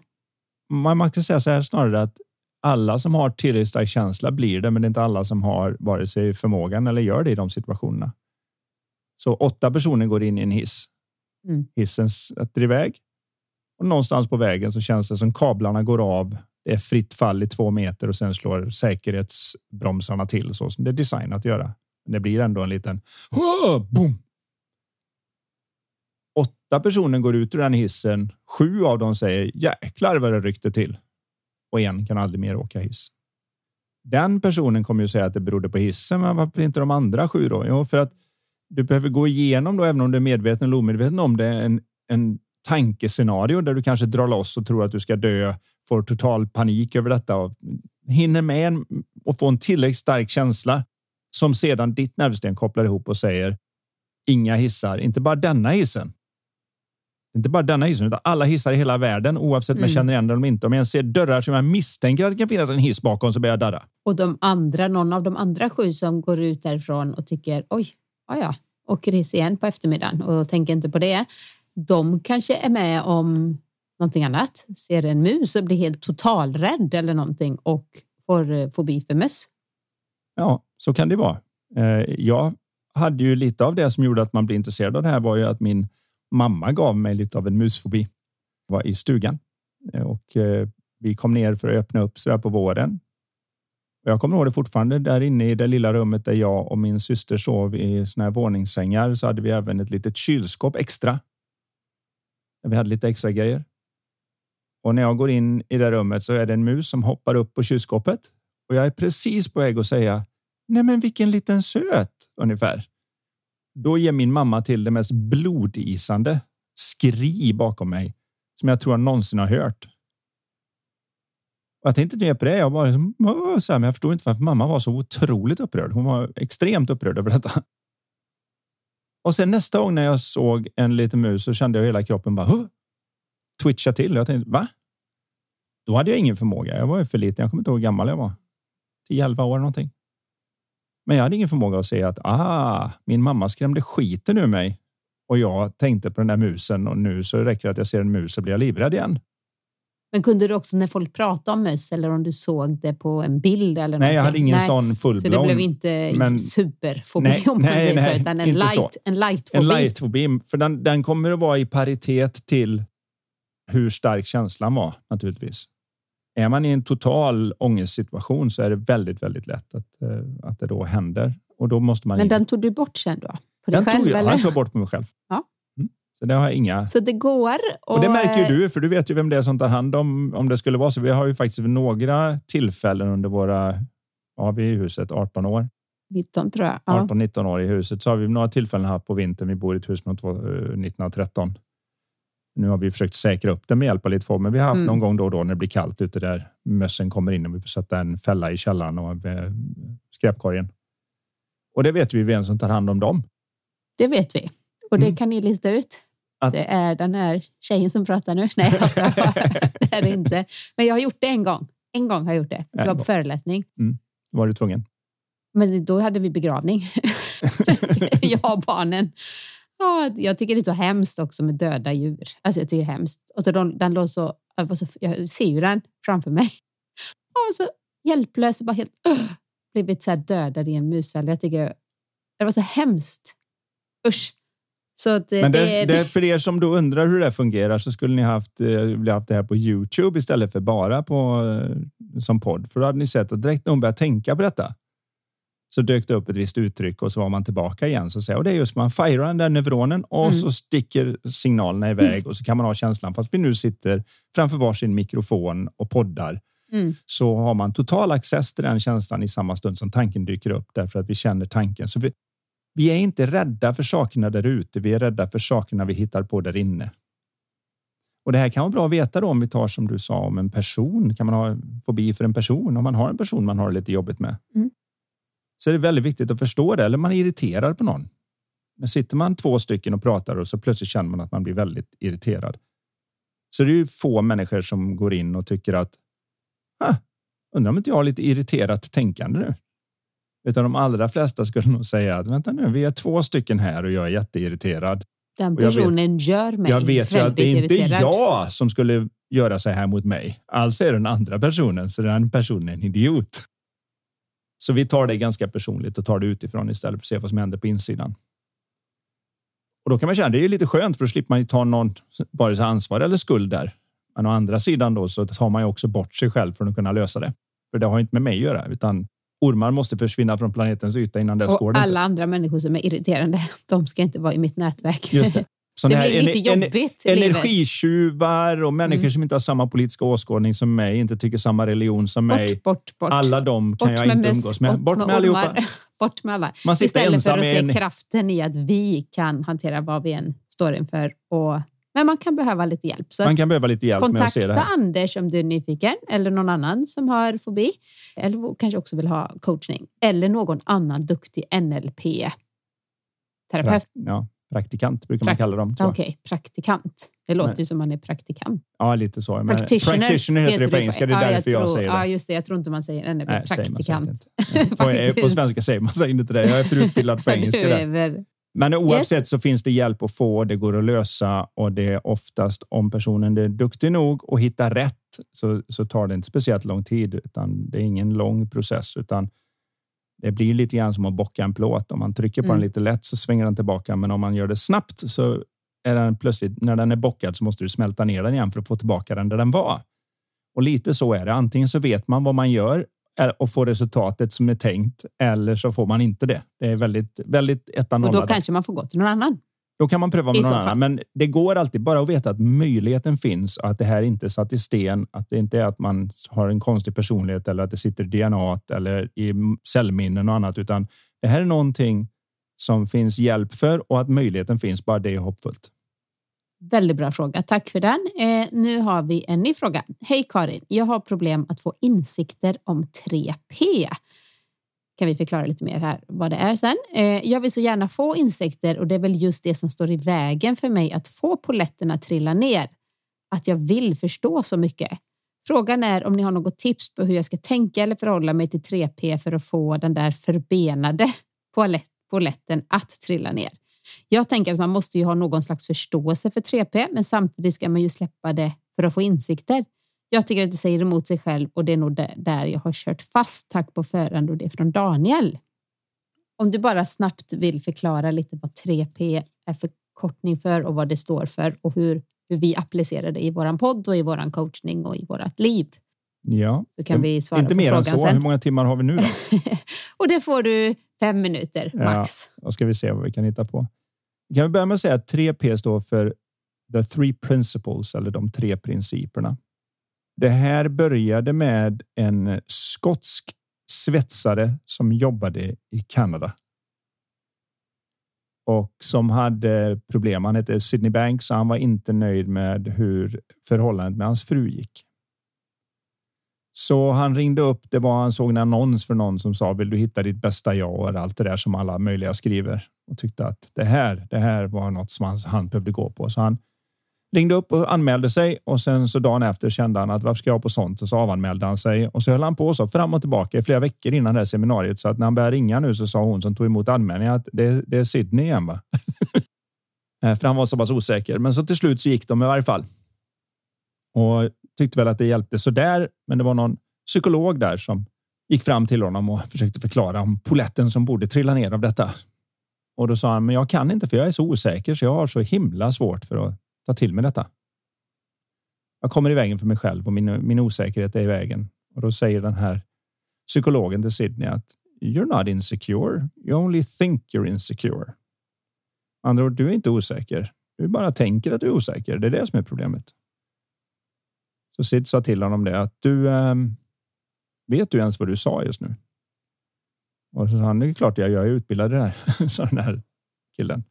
Man, man kan säga så här snarare att alla som har tillräckligt stark känsla blir det, men det är inte alla som har vare sig förmågan eller gör det i de situationerna. Så åtta personer går in i en hiss. Mm. Hissen sätter iväg och någonstans på vägen så känns det som kablarna går av det är fritt fall i två meter och sen slår säkerhetsbromsarna till så som det är designat att göra. Men det blir ändå en liten boom. Åtta personer går ut ur den hissen. Sju av dem säger jäklar vad det ryckte till och en kan aldrig mer åka hiss. Den personen kommer ju säga att det berodde på hissen, men varför inte de andra sju då? Jo, för att du behöver gå igenom då, även om du är medveten eller omedveten om det, en, en tankescenario där du kanske drar loss och tror att du ska dö får total panik över detta och hinner med en, och få en tillräckligt stark känsla som sedan ditt nervsystem kopplar ihop och säger inga hissar, inte bara denna hissen. Inte bara denna hissen, utan alla hissar i hela världen oavsett om jag mm. känner igen dem eller inte. Om jag ser dörrar som jag misstänker att det kan finnas en hiss bakom så börjar jag darra. Och de andra, någon av de andra sju som går ut därifrån och tycker oj, ja, ja, åker hiss igen på eftermiddagen och tänker inte på det. De kanske är med om någonting annat, ser en mus och blir helt totalrädd eller någonting och får eh, fobi för möss. Ja, så kan det vara. Eh, jag hade ju lite av det som gjorde att man blev intresserad av det här var ju att min mamma gav mig lite av en musfobi. Jag var i stugan eh, och vi kom ner för att öppna upp så där på våren. Jag kommer ihåg det fortfarande. Där inne i det lilla rummet där jag och min syster sov i såna här våningssängar så hade vi även ett litet kylskåp extra. Vi hade lite extra grejer. Och när jag går in i det rummet så är det en mus som hoppar upp på kylskåpet och jag är precis på väg att säga Nej, men vilken liten söt ungefär. Då ger min mamma till det mest blodisande skri bakom mig som jag tror jag någonsin har hört. Och jag tänkte inte mer på det. Jag bara liksom, så här, men jag förstår inte varför mamma var så otroligt upprörd. Hon var extremt upprörd över detta. Och sen nästa gång när jag såg en liten mus så kände jag hela kroppen bara twitcha till. Jag tänkte va? Då hade jag ingen förmåga. Jag var ju för liten. Jag kommer inte ihåg hur gammal jag var. 10-11 år någonting. Men jag hade ingen förmåga att säga att ah, min mamma skrämde skiten ur mig och jag tänkte på den där musen och nu så räcker det att jag ser en mus så blir jag livrädd igen. Men kunde du också när folk pratade om möss eller om du såg det på en bild? Eller nej, jag hade ingen nej. sån fullblom. Så det blev inte men, superfobi nej, om man nej, säger nej, så, utan en light, så. en light-fobi? En light-fobi, för den, den kommer att vara i paritet till hur stark känslan var naturligtvis. Är man i en total ångestsituation så är det väldigt, väldigt lätt att, eh, att det då händer. Och då måste man Men den tog du bort sen då? På den själv, tog jag, eller? den tog jag bort på mig själv. Ja. Mm. Så det har jag inga... Så det går. Och... och det märker ju du, för du vet ju vem det är som tar hand om om det skulle vara så. Vi har ju faktiskt några tillfällen under våra, ja, vi i huset 18 år. 19 tror jag. Ja. 18-19 år i huset så har vi några tillfällen här på vintern. Vi bor i ett hus från 1913 nu har vi försökt säkra upp det med hjälp av lite folk, men vi har haft mm. någon gång då och då när det blir kallt ute där mössen kommer in och vi får sätta en fälla i källaren och skräpkorgen. Och det vet vi vem som tar hand om dem. Det vet vi och det mm. kan ni lista ut. Att... Det är den här tjejen som pratar nu. [laughs] Nej, det är det inte. Men jag har gjort det en gång. En gång har jag gjort det. Det var på föreläsning. Mm. Var du tvungen? Men då hade vi begravning. [laughs] jag och barnen. Ja, jag tycker det är så hemskt också med döda djur. Alltså jag tycker det är hemskt. Och så de, den låg så, jag ser ju den framför mig. Och så hjälplös, bara helt uh, blivit så här dödad i en musfälla. Jag tycker det var så hemskt. Usch. Så att, Men det, det, för er som då undrar hur det fungerar så skulle ni haft, eh, haft det här på Youtube istället för bara på, eh, som podd. För då hade ni sett att direkt när hon började tänka på detta så dök det upp ett visst uttryck och så var man tillbaka igen. Så säga. Och det är just man firar den där neuronen och mm. så sticker signalerna iväg mm. och så kan man ha känslan fast vi nu sitter framför varsin mikrofon och poddar. Mm. Så har man total access till den känslan i samma stund som tanken dyker upp därför att vi känner tanken. Så vi, vi är inte rädda för sakerna där ute. Vi är rädda för sakerna vi hittar på där inne. Och det här kan vara bra att veta då om vi tar som du sa om en person. Kan man ha fobi för en person om man har en person man har lite jobbigt med? Mm så är det väldigt viktigt att förstå det. Eller man är irriterad på någon. När sitter man två stycken och pratar och så plötsligt känner man att man blir väldigt irriterad. Så det är ju få människor som går in och tycker att ah, undrar om inte jag har lite irriterat tänkande nu. Utan de allra flesta skulle nog säga att vänta nu, vi är två stycken här och jag är jätteirriterad. Den personen vet, gör mig Jag vet ju att det är inte irriterad. jag som skulle göra så här mot mig. Alltså är den andra personen, så den personen är en idiot. Så vi tar det ganska personligt och tar det utifrån istället för att se vad som händer på insidan. Och då kan man känna det är lite skönt för då slipper man ta någon vare sig ansvar eller skuld där. Men å andra sidan då så tar man ju också bort sig själv för att kunna lösa det. För det har inte med mig att göra, utan ormar måste försvinna från planetens yta innan dess går det alla inte. andra människor som är irriterande, de ska inte vara i mitt nätverk. Just det. Det blir lite jobbigt. En, energitjuvar och människor mm. som inte har samma politiska åskådning som mig, inte tycker samma religion som bort, mig. Bort, bort. Alla de kan bort jag inte umgås med. Bort, med, med allihopa. [laughs] Bort med alla. Man Istället för att se en... kraften i att vi kan hantera vad vi än står inför. Och... Men man kan behöva lite hjälp. Så man kan behöva lite hjälp med att se det här. Kontakta Anders om du är nyfiken eller någon annan som har fobi. Eller kanske också vill ha coachning. Eller någon annan duktig NLP-terapeut. Ja, Praktikant brukar man kalla dem. Okej, okay, praktikant. Det låter ju som man är praktikant. Ja, lite så. Men practitioner, practitioner heter det på engelska. Det är ja, därför jag, tror, jag säger det. Ja, just det. Jag tror inte man säger nej, praktikant. på, [laughs] på svenska säger man säger inte det. Jag är för utbildad på [laughs] engelska. Där. Men oavsett yes. så finns det hjälp att få. Det går att lösa och det är oftast om personen är duktig nog och hittar rätt så, så tar det inte speciellt lång tid, utan det är ingen lång process, utan det blir lite grann som att bocka en plåt. Om man trycker på mm. den lite lätt så svänger den tillbaka, men om man gör det snabbt så är den plötsligt när den är bockad så måste du smälta ner den igen för att få tillbaka den där den var. Och lite så är det. Antingen så vet man vad man gör och får resultatet som är tänkt eller så får man inte det. Det är väldigt, väldigt etanollat. Och då kanske man får gå till någon annan. Då kan man pröva med någon annan, men det går alltid bara att veta att möjligheten finns och att det här inte är satt i sten. Att det inte är att man har en konstig personlighet eller att det sitter DNA eller i cellminnen och annat, utan det här är någonting som finns hjälp för och att möjligheten finns. Bara det är hoppfullt. Väldigt bra fråga. Tack för den. Eh, nu har vi en ny fråga. Hej Karin, jag har problem att få insikter om 3P. Kan vi förklara lite mer här vad det är sen. Eh, jag vill så gärna få insekter och det är väl just det som står i vägen för mig att få poletterna trilla ner. Att jag vill förstå så mycket. Frågan är om ni har något tips på hur jag ska tänka eller förhålla mig till 3P för att få den där förbenade poletten att trilla ner. Jag tänker att man måste ju ha någon slags förståelse för 3P, men samtidigt ska man ju släppa det för att få insikter. Jag tycker att det säger emot sig själv och det är nog där jag har kört fast. Tack på förhand och det är från Daniel. Om du bara snabbt vill förklara lite vad 3P är förkortning för och vad det står för och hur, hur vi applicerar det i våran podd och i våran coachning och i vårt liv. Ja, så kan vi svara inte mer än så. Sen. Hur många timmar har vi nu då? [laughs] och det får du fem minuter max. Ja, då ska vi se vad vi kan hitta på. Vi kan börja med att säga att 3P står för The Three Principles eller de tre principerna. Det här började med en skotsk svetsare som jobbade i Kanada. Och som hade problem. Han hette Sidney Banks och han var inte nöjd med hur förhållandet med hans fru gick. Så han ringde upp. Det var han såg en annons för någon som sa vill du hitta ditt bästa jag och allt det där som alla möjliga skriver och tyckte att det här, det här var något som han, han behövde gå på. Så han ringde upp och anmälde sig och sen så dagen efter kände han att varför ska jag på sånt? Och så avanmälde han sig och så höll han på så fram och tillbaka i flera veckor innan det här seminariet. Så att när han började ringa nu så sa hon som tog emot anmälningen att det, det är Sydney igen. Va? [laughs] Eh, för han var så pass osäker. Men så till slut så gick de i varje fall. Och tyckte väl att det hjälpte så där. Men det var någon psykolog där som gick fram till honom och försökte förklara om poletten som borde trilla ner av detta. Och då sa han, men jag kan inte för jag är så osäker så jag har så himla svårt för att ta till mig detta. Jag kommer i vägen för mig själv och min, min osäkerhet är i vägen. Och då säger den här psykologen till Sydney att you're not insecure. You only think you're insecure. Andra ord, du är inte osäker. Du bara tänker att du är osäker. Det är det som är problemet. Så Sid sa till honom det att du. Ehm, vet du ens vad du sa just nu? Och så sa han, det är klart jag, jag är utbildad i det här, [laughs] sa den här killen.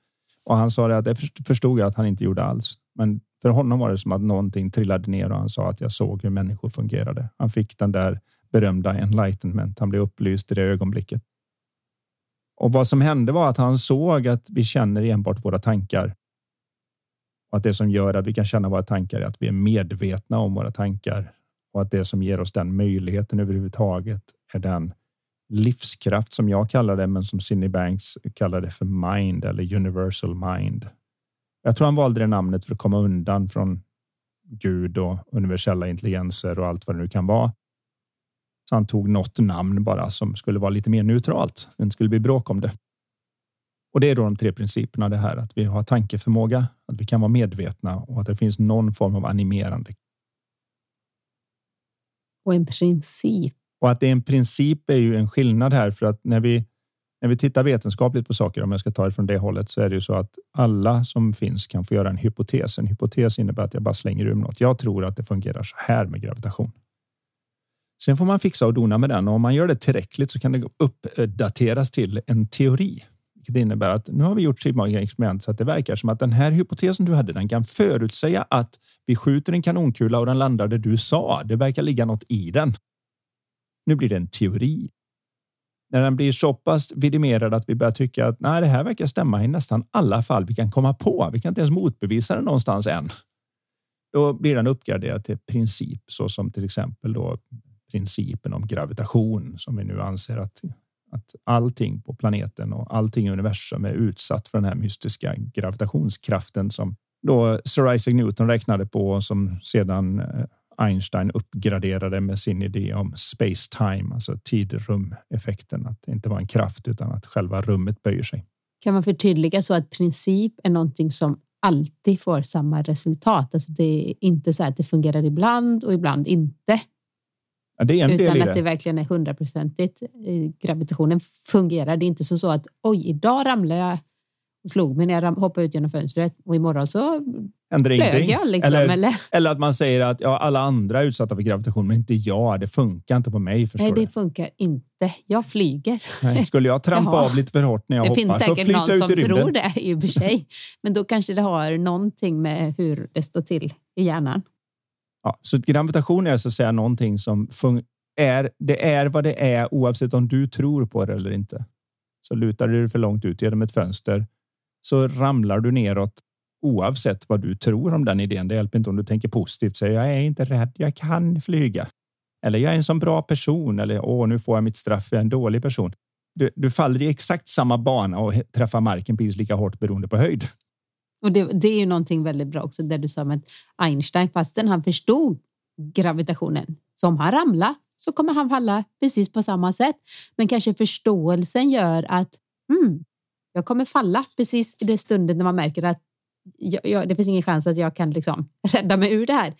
Och han sa det att det förstod jag att han inte gjorde alls. Men för honom var det som att någonting trillade ner och han sa att jag såg hur människor fungerade. Han fick den där berömda enlightenment. Han blev upplyst i det ögonblicket. Och vad som hände var att han såg att vi känner enbart våra tankar. Och att det som gör att vi kan känna våra tankar är att vi är medvetna om våra tankar och att det som ger oss den möjligheten överhuvudtaget är den livskraft som jag kallar det, men som Sidney Banks kallar det för mind eller universal mind. Jag tror han valde det namnet för att komma undan från Gud och universella intelligenser och allt vad det nu kan vara. Så han tog något namn bara som skulle vara lite mer neutralt. Det inte skulle bli bråk om det. Och det är då de tre principerna det här att vi har tankeförmåga, att vi kan vara medvetna och att det finns någon form av animerande. Och en princip och att det är en princip är ju en skillnad här för att när vi när vi tittar vetenskapligt på saker, om jag ska ta det från det hållet, så är det ju så att alla som finns kan få göra en hypotes. En hypotes innebär att jag bara slänger ur något. Jag tror att det fungerar så här med gravitation. Sen får man fixa och dona med den och om man gör det tillräckligt så kan det uppdateras till en teori. Vilket innebär att nu har vi gjort så många experiment så att det verkar som att den här hypotesen du hade, den kan förutsäga att vi skjuter en kanonkula och den landar där du sa. Det verkar ligga något i den. Nu blir det en teori. När den blir så pass vidimerad att vi börjar tycka att nej, det här verkar stämma i nästan alla fall vi kan komma på. Vi kan inte ens motbevisa den någonstans än. Då blir den uppgraderad till princip så som till exempel då principen om gravitation som vi nu anser att Att allting på planeten och allting i universum är utsatt för den här mystiska gravitationskraften som då Sir Isaac Newton räknade på och som sedan eh, Einstein uppgraderade med sin idé om space time, alltså tid-rum effekten. Att det inte var en kraft utan att själva rummet böjer sig. Kan man förtydliga så att princip är någonting som alltid får samma resultat? Alltså det är inte så att det fungerar ibland och ibland inte. Ja, det är en utan del i att det. det verkligen är hundraprocentigt. Eh, Gravitationen fungerar. Det är inte så, så att oj, idag ramlade jag och slog mig när jag hoppade ut genom fönstret och imorgon så Händer flög ingenting. jag. Liksom, eller, eller? eller att man säger att ja, alla andra är utsatta för gravitation, men inte jag. Det funkar inte på mig. Förstår Nej, du? det funkar inte. Jag flyger. Nej. Skulle jag [laughs] trampa Jaha. av lite för hårt när jag det hoppar finns så säkert flyter någon jag som ut i rymden. tror det i och för sig. Men då kanske det har någonting med hur det står till i hjärnan. Ja, så gravitation är så att säga någonting som är. Det är vad det är oavsett om du tror på det eller inte. Så lutar du dig för långt ut genom ett fönster så ramlar du neråt oavsett vad du tror om den idén. Det hjälper inte om du tänker positivt. Säger jag är inte rädd. Jag kan flyga. Eller jag är en sån bra person. Eller åh, nu får jag mitt straff. Jag är en dålig person. Du, du faller i exakt samma bana och träffar marken precis lika hårt beroende på höjd. Och det, det är ju någonting väldigt bra också, där du sa med Einstein, fastän han förstod gravitationen, så om han ramlar så kommer han falla precis på samma sätt. Men kanske förståelsen gör att mm, jag kommer falla precis i det stunden när man märker att jag, jag, det finns ingen chans att jag kan liksom [laughs] rädda mig ur det här.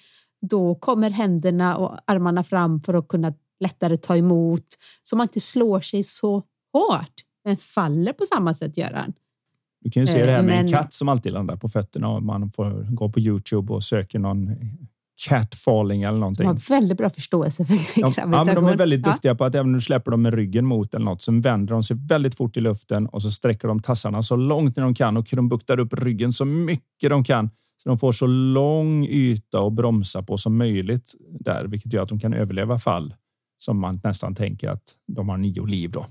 Då kommer händerna och armarna fram för att kunna lättare ta emot så man inte slår sig så hårt. Men faller på samma sätt gör han. Du kan ju se Eh, det här med en men- katt som alltid landar på fötterna och man får gå på Youtube och söker någon cat falling eller De någonting. har väldigt bra förståelse för Ja, gravitation. ja, men de är väldigt Ja. duktiga på att även om du släpper dem med ryggen mot eller något så vänder de sig väldigt fort i luften och så sträcker de tassarna så långt ner de kan och krumbuktar upp ryggen så mycket de kan så de får så lång yta att bromsa på som möjligt där, vilket gör att de kan överleva fall som man nästan tänker att de har nio liv då.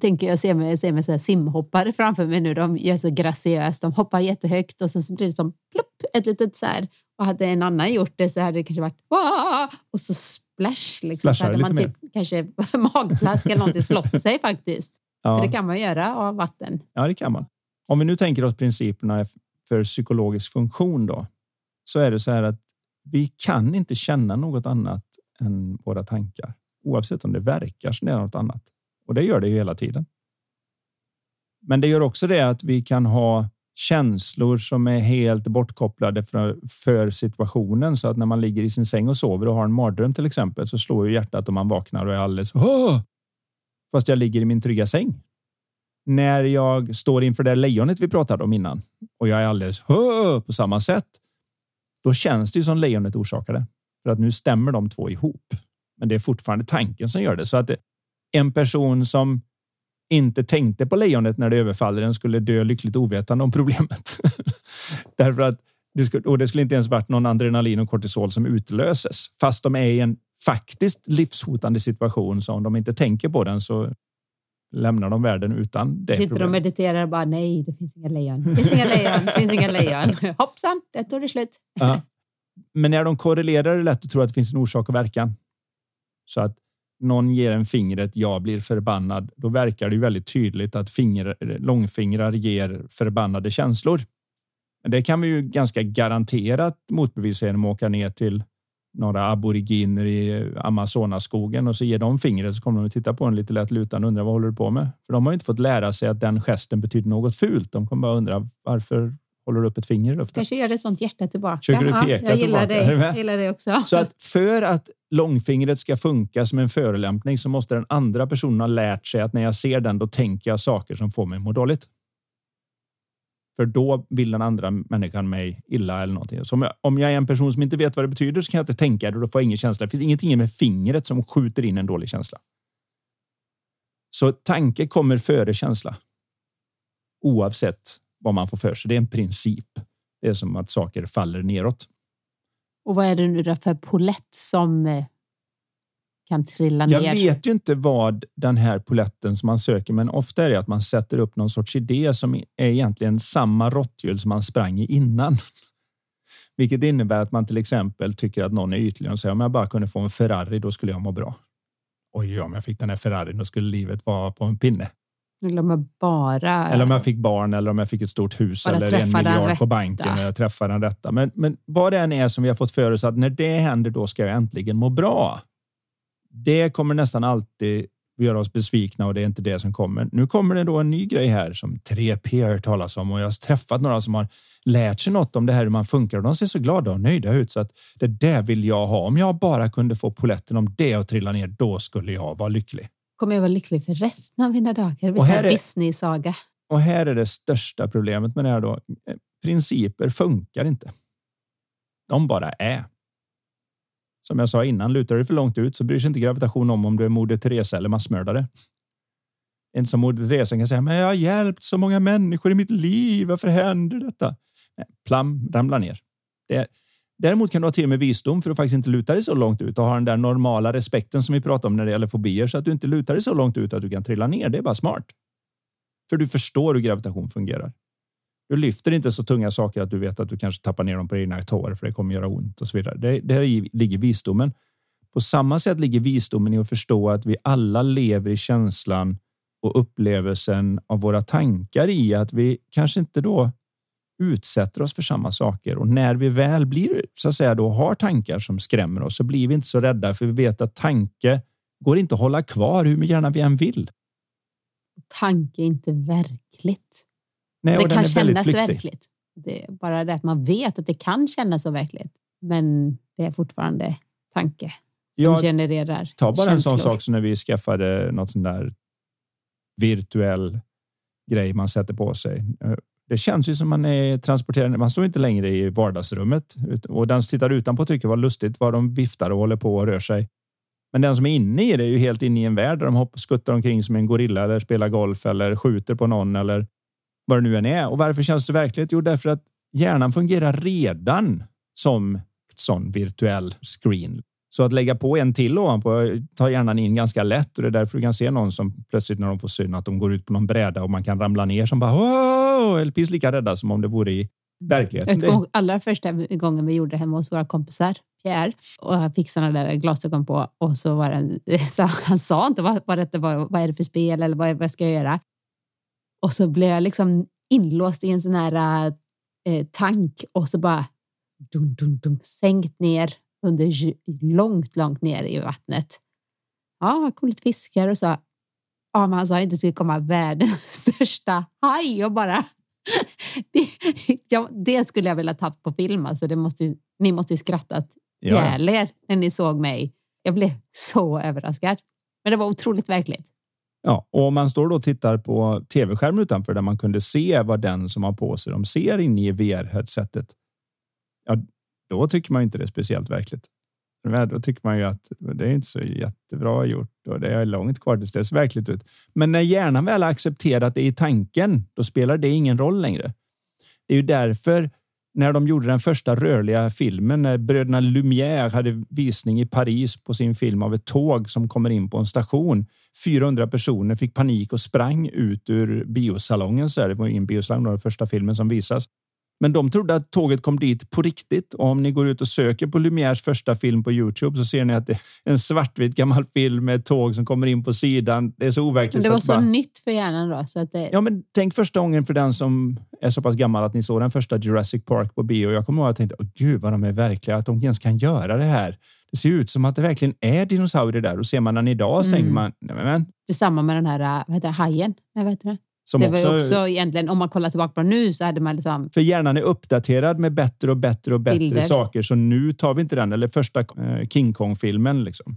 tänker jag ser mig, ser mig så här simhoppare framför mig nu. De gör så graciöst. De hoppar jättehögt och sen så blir det som plopp, ett litet så här. Och hade en annan gjort det så hade det kanske varit Wah! och så splash. Liksom. Så hade man typ kanske [laughs] magplask eller någonting slått sig faktiskt. För Ja, det kan man göra av vatten. ja, det kan man. Om vi nu tänker oss principerna för psykologisk funktion då, så är det så här att vi kan inte känna något annat än våra tankar, oavsett om det verkar som det är något annat. Och det gör det ju hela tiden. Men det gör också det att vi kan ha känslor som är helt bortkopplade för, för situationen. Så att när man ligger i sin säng och sover och har en mardröm till exempel så slår ju hjärtat och man vaknar och är alldeles Åh! fast jag ligger i min trygga säng. När jag står inför det lejonet vi pratade om innan och jag är alldeles Åh! på samma sätt. Då känns det ju som lejonet orsakade för att nu stämmer de två ihop. Men det är fortfarande tanken som gör det så att en person som inte tänkte på lejonet när det överfaller den skulle dö lyckligt ovetande om problemet. [laughs] Därför att det skulle, och det skulle inte ens varit någon adrenalin och kortisol som utlöses. Fast de är i en faktiskt livshotande situation så om de inte tänker på den så lämnar de världen utan det Sitter de och mediterar och bara nej, det finns inga lejon. Det finns inga lejon. Det finns inga lejon. [laughs] Hoppsan, det tog det slut. Ja. Men när de korrelerar är det lätt att tro att det finns en orsak och verkan. Så att någon ger en fingret, jag blir förbannad. Då verkar det ju väldigt tydligt att finger, långfingrar ger förbannade känslor. Men det kan vi ju ganska garanterat motbevisa genom att åka ner till några aboriginer i Amazonaskogen och så ger de fingret så kommer de att titta på en lite lätt lutande och undra vad håller du på med? För de har ju inte fått lära sig att den gesten betyder något fult. De kommer bara undra varför håller upp ett finger i luften? Kanske gör ett sånt hjärta tillbaka. Försöker du peka jag gillar tillbaka? Dig. Jag gillar det också. Så att för att långfingret ska funka som en förolämpning så måste den andra personen ha lärt sig att när jag ser den, då tänker jag saker som får mig att må dåligt. För då vill den andra människan mig illa eller någonting. Så om jag, om jag är en person som inte vet vad det betyder så kan jag inte tänka det och då får jag ingen känsla. Det finns ingenting med fingret som skjuter in en dålig känsla. Så tanke kommer före känsla. Oavsett vad man får för sig. Det är en princip. Det är som att saker faller neråt. Och vad är det nu då för polett som eh, kan trilla Jag ner? vet ju inte vad den här poletten som man söker, men ofta är det att man sätter upp någon sorts idé som är egentligen samma råtthjul som man sprang i innan. [laughs] Vilket innebär att man till exempel tycker att någon är ytlig och säger om jag bara kunde få en Ferrari, då skulle jag må bra. oj, om jag fick den här Ferrarin, då skulle livet vara på en pinne. Eller om jag bara... Eller om jag fick barn eller om jag fick ett stort hus eller en miljard på banken och jag träffar den rätta. Men, men vad det än är som vi har fått för oss att när det händer, då ska jag äntligen må bra. Det kommer nästan alltid göra oss besvikna och det är inte det som kommer. Nu kommer det då en ny grej här som 3P har talas om och jag har träffat några som har lärt sig något om det här hur man funkar och de ser så glada och nöjda ut så att det där vill jag ha. Om jag bara kunde få poletten om det att trilla ner, då skulle jag vara lycklig. Kommer jag vara lycklig för resten av mina dagar? Och här är Disney-saga. Och här är det största problemet med det här då. Principer funkar inte. De bara är. Som jag sa innan, lutar du för långt ut så bryr sig inte gravitation om om du är Moder Teresa eller massmördare. Inte som Moder Teresa kan säga, men jag har hjälpt så många människor i mitt liv. Varför händer detta? Nej, plam, ramlar ner. Det, däremot kan du ha till med visdom för att faktiskt inte luta dig så långt ut och ha den där normala respekten som vi pratar om när det gäller fobier så att du inte lutar dig så långt ut att du kan trilla ner. Det är bara smart. För du förstår hur gravitation fungerar. Du lyfter inte så tunga saker att du vet att du kanske tappar ner dem på dina tår för det kommer göra ont och så vidare. Det, där ligger visdomen. På samma sätt ligger visdomen i att förstå att vi alla lever i känslan och upplevelsen av våra tankar i att vi kanske inte då utsätter oss för samma saker och när vi väl blir så att säga då har tankar som skrämmer oss så blir vi inte så rädda för vi vet att tanke går inte att hålla kvar hur gärna vi än vill. Tanke är inte verkligt. Nej, det kan kännas verkligt. Det är bara det att man vet att det kan kännas så verkligt. Men det är fortfarande tanke som ja, genererar Ta bara känslor. en sån sak som när vi skaffade något sån där virtuell grej man sätter på sig. Det känns ju som man är transporterad. Man står inte längre i vardagsrummet och den som tittar utanpå tycker vad lustigt vad de viftar och håller på och rör sig. Men den som är inne i det är ju helt inne i en värld där de hoppar, skuttar omkring som en gorilla eller spelar golf eller skjuter på någon eller vad det nu än är. Och varför känns det verkligt? Jo, därför att hjärnan fungerar redan som sån virtuell screen. Så att lägga på en till ovanpå tar hjärnan in ganska lätt och det är därför du kan se någon som plötsligt när de får syn att de går ut på någon bräda och man kan ramla ner som bara eller precis lika rädda som om det vore i verkligheten. Jag allra första gången vi gjorde det hemma hos våra kompisar, Pierre, och jag fick sådana där glasögon på och så var det, så [laughs] han sa inte vad, vad, det var, vad är det för spel eller vad, vad ska jag göra? Och så blev jag liksom inlåst i en sån här eh, tank och så bara dun, dun, dun, sänkt ner under långt, långt ner i vattnet. Ja, kom lite fiskar och så. Ja, men han sa det skulle komma världens [laughs] största haj och bara [laughs] det, ja, det skulle jag vilja ta på film. Alltså, det måste, ni måste ju skrattat ihjäl er när ni såg mig. Jag blev så överraskad. Men det var otroligt verkligt. Ja, och om man står då och tittar på tv-skärmen utanför där man kunde se vad den som har på sig de ser inne i VR-headsetet. Ja, då tycker man inte det är speciellt verkligt. Då tycker man ju att det är inte så jättebra gjort och det är långt kvar tills det ser verkligt ut. Men när hjärnan väl accepterat det i tanken, då spelar det ingen roll längre. Det är ju därför när de gjorde den första rörliga filmen, när bröderna Lumière hade visning i Paris på sin film av ett tåg som kommer in på en station. 400 personer fick panik och sprang ut ur biosalongen. Så det var ingen biosalong, den första filmen som visas. Men de trodde att tåget kom dit på riktigt. Och om ni går ut och söker på Lumières första film på Youtube så ser ni att det är en svartvit gammal film med ett tåg som kommer in på sidan. Det är så overkligt. Det var så, bara... nytt för hjärnan då. Så att det... Ja, men tänk första gången för den som är så pass gammal att ni såg den första Jurassic Park på bio. Jag kommer ihåg att jag tänkte, gud vad de är verkliga, att de ens kan göra det här. Det ser ut som att det verkligen är dinosaurier där och ser man den idag så mm. tänker man, nej men. Det är samma med den här, vad heter det, hajen? Nej, vad heter det? Som det var också, också egentligen, om man kollar tillbaka på nu så hade man liksom... För hjärnan är uppdaterad med bättre och bättre och bättre bilder. saker. Så nu tar vi inte den. Eller första eh, King Kong-filmen. Liksom,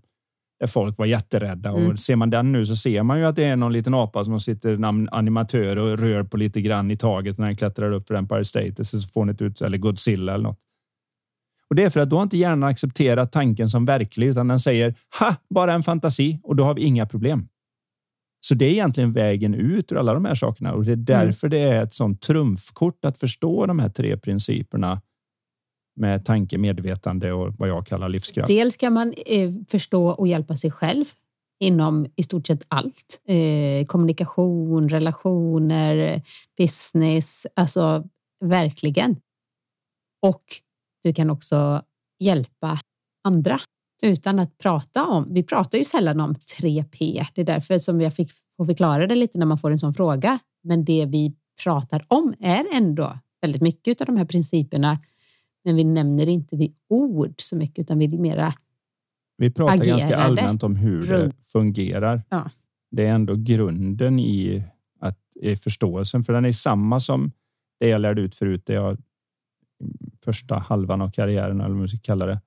där folk var jätterädda. Mm. Och ser man den nu så ser man ju att det är någon liten apa som sitter animatör och rör på lite grann i taget när den klättrar upp för Empire State. Så får ni ut, eller Godzilla eller något. Och det är för att då har inte hjärnan accepterat tanken som verklig utan den säger ha, bara en fantasi och då har vi inga problem. Så det är egentligen vägen ut ur alla de här sakerna och det är mm. därför mm. det är ett sånt trumfkort att förstå de här tre principerna med tanke, medvetande och vad jag kallar livskraft. Dels kan man eh, förstå och hjälpa sig själv inom i stort sett allt. Eh, kommunikation, relationer, business, alltså verkligen. Och du kan också hjälpa andra utan att prata om, vi pratar ju sällan om 3P. Det är därför som jag fick förklara det lite när man får en sån fråga. Men det vi pratar om är ändå väldigt mycket av de här principerna. Men vi nämner inte vid ord så mycket utan vi mera Vi pratar agerade ganska allmänt om hur det fungerar. Ja. Det är ändå grunden i, att, i förståelsen, för den är samma som det jag lärde ut förut. Det jag, första halvan av karriären, eller vad man ska kalla det,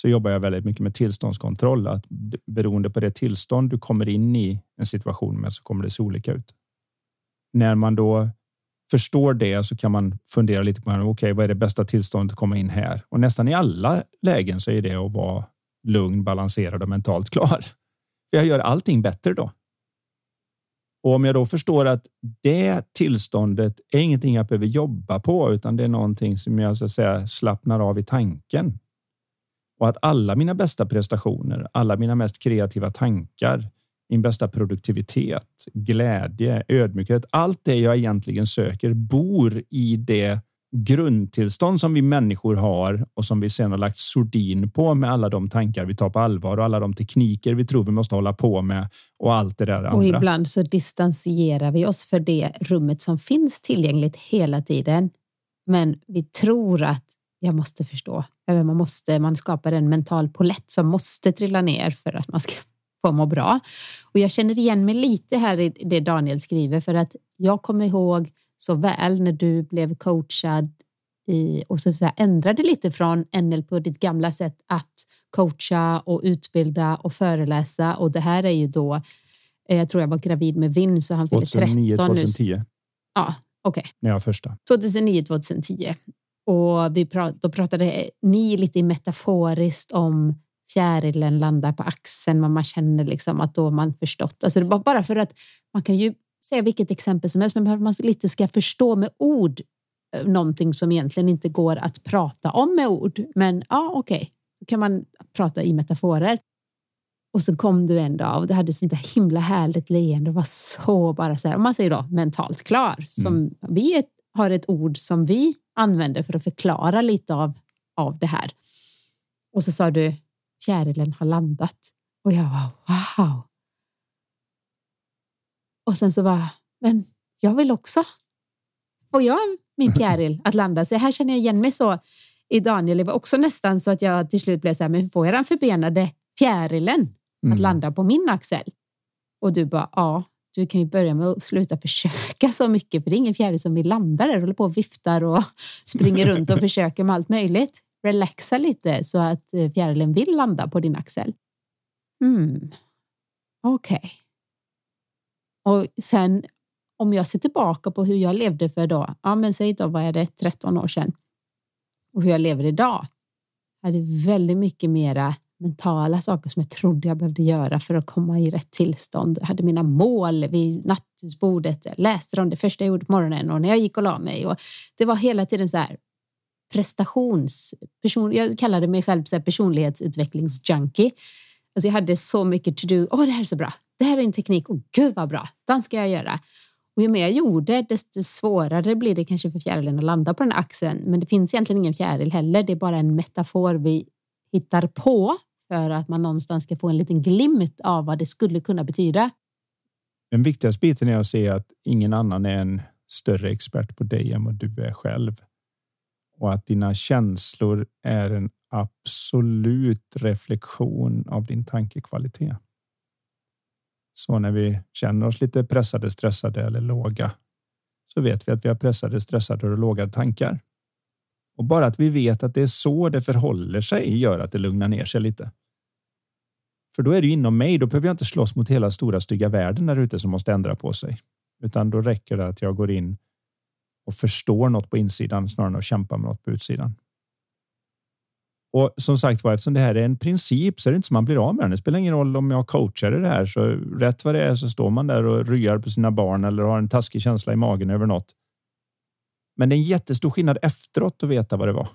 så jobbar jag väldigt mycket med tillståndskontroll. Att beroende på det tillstånd du kommer in i en situation med så kommer det se olika ut. När man då förstår det så kan man fundera lite på okej, vad är det bästa tillståndet att komma in här? Och nästan i alla lägen så är det att vara lugn, balanserad och mentalt [laughs] klar. För jag gör allting bättre då. Och om jag då förstår att det tillståndet är ingenting jag behöver jobba på, utan det är någonting som jag så att säga slappnar av i tanken. Och att alla mina bästa prestationer, alla mina mest kreativa tankar, min bästa produktivitet, glädje, ödmjukhet, allt det jag egentligen söker bor i det grundtillstånd som vi människor har och som vi sedan har lagt sordin på med alla de tankar vi tar på allvar och alla de tekniker vi tror vi måste hålla på med och allt det där andra. Och ibland så distansierar vi oss för det rummet som finns tillgängligt hela tiden. Men vi tror att jag måste förstå. Eller man, måste, man skapar en mental polett som måste trilla ner för att man ska [laughs] få må bra. Och jag känner igen mig lite här i det Daniel skriver för att jag kommer ihåg så väl när du blev coachad i, och så säga, ändrade lite från NLP på ditt gamla sätt att coacha och utbilda och föreläsa. Och det här är ju då, eh, jag tror jag var gravid med Vinn så han fyller 13 2009, nu. 2010 Ja, okej. när jag var första. 2009, 2010. Och vi prat, då pratade ni lite metaforiskt om fjärilen landar på axeln, men man känner liksom att då man förstått. Alltså det var bara för att man kan ju säga vilket exempel som helst, men man lite ska förstå med ord eh, någonting som egentligen inte går att prata om med ord. Men ja, okej, då kan man prata i metaforer. Och så kom du en dag och det hade sånt där himla härligt leende och var så bara så här, om man säger då mentalt klar. Som vi är, har ett ord som vi använder för att förklara lite av, av det här. Och så sa du, fjärilen har landat. Och jag var wow. Och sen så var men jag vill också. Får jag min fjäril att landa? Så här känner jag igen mig så i Daniel. Det var också nästan så att jag till slut blev så här, men får jag den förbenade fjärilen att Mm. landa på min axel? Och du bara, ja, du kan ju börja med att sluta försöka så mycket, för det är ingen fjäril som vill landa där, håller på och viftar och [laughs] springer runt och försöker med allt möjligt. Relaxa lite så att eh, fjärilen vill landa på din axel. Mm. Okej. Och sen om jag ser tillbaka på hur jag levde för då, ja men säg då vad är det, 13 år sedan och hur jag lever idag. Jag hade väldigt mycket mera mentala saker som jag trodde jag behövde göra för att komma i rätt tillstånd. Jag hade mina mål vid nattduksbordet, jag läste dem det första jag gjorde på morgonen och när jag gick och la mig. Och det var hela tiden så här prestations... Person, jag kallade mig själv så här personlighetsutvecklingsjunkie. Alltså jag hade så mycket to do. Åh, det här är så bra. Det här är en teknik. Åh, gud vad bra. Den ska jag göra. Och ju mer jag gjorde, desto svårare blir det kanske för fjärilen att landa på den här axeln. Men det finns egentligen ingen fjäril heller. Det är bara en metafor vi hittar på för att man någonstans ska få en liten glimt av vad det skulle kunna betyda. Den viktigaste biten är att se att ingen annan är en större expert på dig än vad du är själv. Och att dina känslor är en absolut reflektion av din tankekvalitet. Så när vi känner oss lite pressade, stressade eller låga så vet vi att vi har pressade, stressade och låga tankar. Och bara att vi vet att det är så det förhåller sig gör att det lugnar ner sig lite. För då är det ju inom mig. Då behöver jag inte slåss mot hela stora stygga världen där ute som måste ändra på sig, utan då räcker det att jag går in och förstår något på insidan snarare än att kämpa med något på utsidan. Och som sagt var, eftersom det här är en princip så är det inte som man blir av med den. Det spelar ingen roll om jag coachar i det här, så rätt vad det är så står man där och ryar på sina barn eller har en taskig känsla i magen över något. Men det är en jättestor skillnad efteråt att veta vad det var.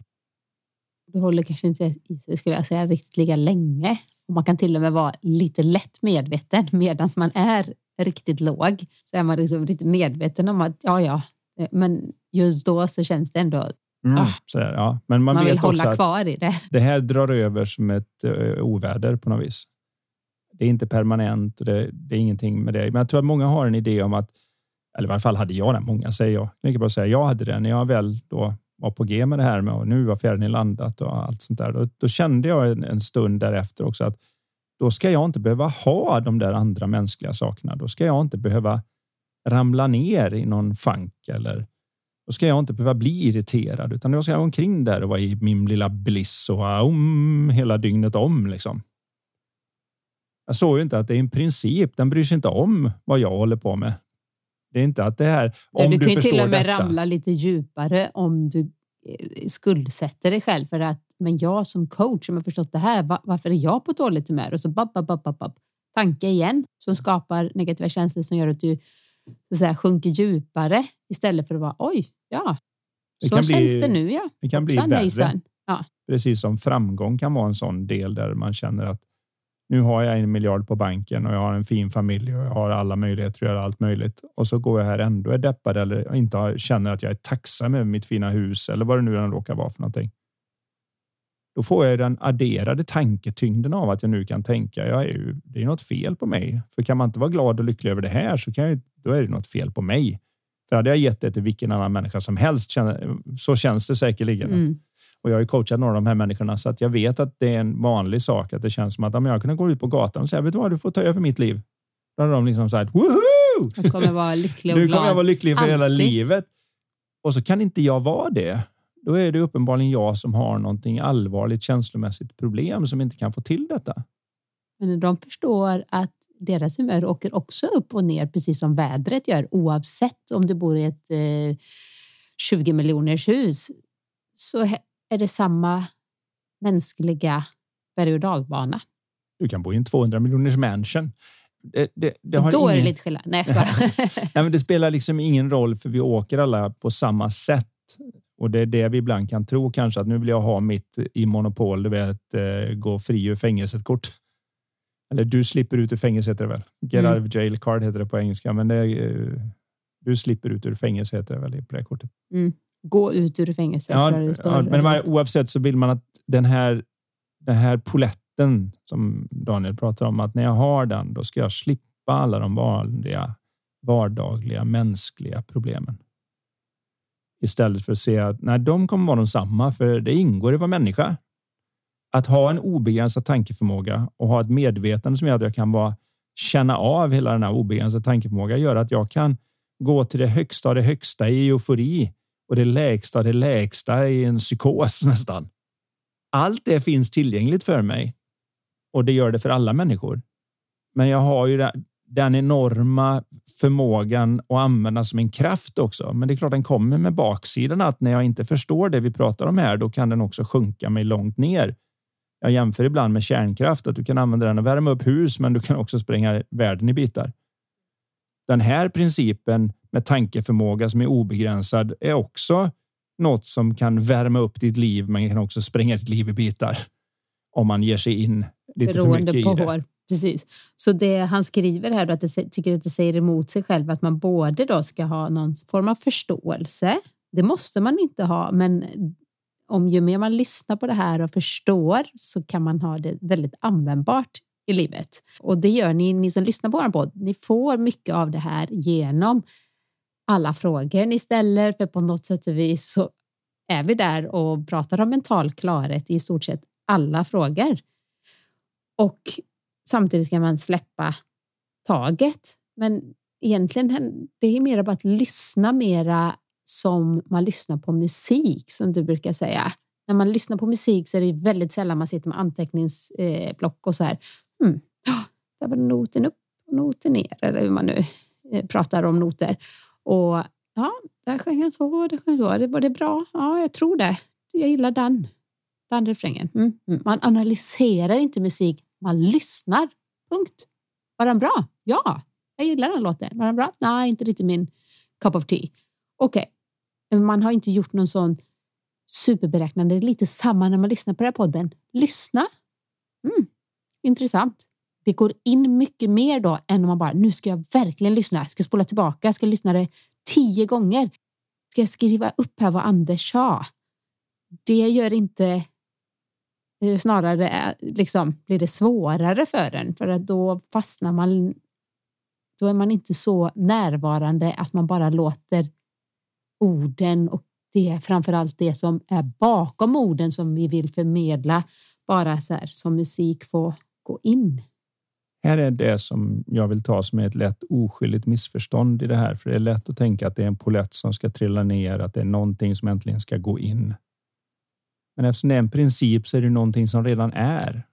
Du håller kanske inte i sig, skulle jag säga, riktigt lika länge. Och man kan till och med vara lite lätt medveten medan man är riktigt låg. Så är man liksom lite medveten om att ja, ja, men just då så känns det ändå Mm. Ah. Sådär, ja. Men man, Man vill vet också hålla kvar i det. det här drar över som ett uh, oväder på något vis. Det är inte permanent och det, det är ingenting med det. Men jag tror att många har en idé om att, eller i varje fall hade jag det, många säger jag. Jag kan bara säga jag hade det när jag väl då var på G med det här med och nu var fjärden landat och allt sånt där. Då, då kände jag en, en stund därefter också att då ska jag inte behöva ha de där andra mänskliga sakerna. Då ska jag inte behöva ramla ner i någon fank eller då ska jag inte behöva bli irriterad utan jag ska gå omkring där och vara i min lilla bliss och om hela dygnet om liksom. Jag såg ju inte att det är en princip. Den bryr sig inte om vad jag håller på med. Det är inte att det här. Om du du, kan ju till och med detta. ramla lite djupare om du eh, skuldsätter dig själv för att men jag som coach som har förstått det här, va- varför är jag på dåligt humör? Och så bap, bap, bap, bap, tanke igen som skapar negativa känslor som gör att du så att säga, sjunker djupare istället för att vara oj, ja, Det så känns bli- det nu ja. Det kan bli värre. Ja. Precis som framgång kan vara en sån del där man känner att nu har jag en miljard på banken och jag har en fin familj och jag har alla möjligheter att göra allt möjligt. Och så går jag här ändå är deppad eller inte har, känner att jag är tacksam över mitt fina hus eller vad det nu än råkar vara för någonting. Då får jag den adderade tanketyngden av att jag nu kan tänka. Jag är ju, det är något fel på mig. För kan man inte vara glad och lycklig över det här så kan jag, då är det något fel på mig. För hade jag gett det till vilken annan människa som helst så känns det säkerligen. Mm. Och jag har ju coachat några av de här människorna så att jag vet att det är en vanlig sak att det känns som att om jag kunde gå ut på gatan och säga vet du vad, du får ta över mitt liv. Då hade de liksom sagt woho! Jag kommer vara lycklig och Nu glad. kommer jag vara lycklig för hela Alltid. livet. Och så kan inte jag vara det. Då är det uppenbarligen jag som har någonting allvarligt känslomässigt problem som inte kan få till detta. Men de förstår att deras humör åker också upp och ner precis som vädret gör oavsett om du bor i ett eh, 20 miljoners hus så är det samma mänskliga berg och dalbana. Du kan bo i en 200 miljoners mansion. Det, det, det har Då är det ingen- lite skillnad. Nej, jag. [laughs] Nej, men det spelar liksom ingen roll för vi åker alla på samma sätt. Och det är det vi ibland kan tro kanske att nu vill jag ha mitt i monopol, du vet, eh, gå fri ur fängelset kort. Eller du slipper ut ur fängelset heter det väl? Get Mm. out of jail card heter det på engelska, men det eh, du slipper ut ur fängelse heter det väl på det kortet. Gå ut ur fängelset. Ja, ja, men var, oavsett så vill man att den här, den här poletten som Daniel pratar om, att när jag har den, då ska jag slippa alla de vanliga vardagliga mänskliga problemen. Istället för att se att nej, de kommer vara de samma, för det ingår i att vara människa. Att ha en obegränsad tankeförmåga och ha ett medvetande som gör att jag kan vara, känna av hela den här obegränsade tankeförmågan gör att jag kan gå till det högsta av det högsta i eufori och det lägsta det lägsta i en psykos [laughs] nästan. Allt det finns tillgängligt för mig och det gör det för alla människor. Men jag har ju den- enorma förmågan att använda som en kraft också. Men det är klart den kommer med baksidan att när jag inte förstår det vi pratar om här, då kan den också sjunka mig långt ner. Jag jämför ibland med kärnkraft, att du kan använda den och värma upp hus, men du kan också spränga världen i bitar. Den här principen med tankeförmåga som är obegränsad är också något som kan värma upp ditt liv, men kan också spränga ditt liv i bitar. Om man ger sig in lite för mycket Beroende i på det. hår. Precis. Så det han skriver här då, att det tycker att det säger emot sig själv att man både då ska ha någon form av förståelse. Det måste man inte ha, men om ju mer man lyssnar på det här och förstår så kan man ha det väldigt användbart i livet. Och det gör ni, ni som lyssnar på vår podd. Ni får mycket av det här genom alla frågor ni ställer, för på något sätt och vis så är vi där och pratar om mental klarhet i stort sett alla frågor. Och samtidigt ska man släppa taget. Men egentligen det är mer bara att lyssna mera som man lyssnar på musik, som du brukar säga. När man lyssnar på musik så är det väldigt sällan man sitter med anteckningsblock eh, och så här. Hmm, ja, där var noten upp och noten ner, eller hur man nu eh, pratar om noter. Och ja, där sjöng han så, där sjöng så. Det var det bra? Ja, jag tror det. Jag gillar den. Den refrängen. Mm, mm. Man analyserar inte musik, man lyssnar. Punkt. Var den bra? Ja, jag gillar den låten. Var den bra? Nej, inte riktigt min cup of tea. Okej, man har inte gjort någon sån superberäknande. Det är lite samma när man lyssnar på den här podden. Lyssna. Mm, intressant. Det går in mycket mer då än om man bara, nu ska jag verkligen lyssna. Jag ska spola tillbaka, jag ska lyssna det tio gånger. Ska jag skriva upp här vad Anders sa? det gör inte eh, snarare eh, liksom blir det svårare för en för att då fastnar man. Då är man inte så närvarande att man bara låter orden och det framför allt det som är bakom orden som vi vill förmedla bara så här som musik få gå in. Här är det som jag vill ta som ett lätt oskyldigt missförstånd i det här, för det är lätt att tänka att det är en polett som ska trilla ner, att det är någonting som äntligen ska gå in. Men eftersom det är en princip så är det någonting som redan är.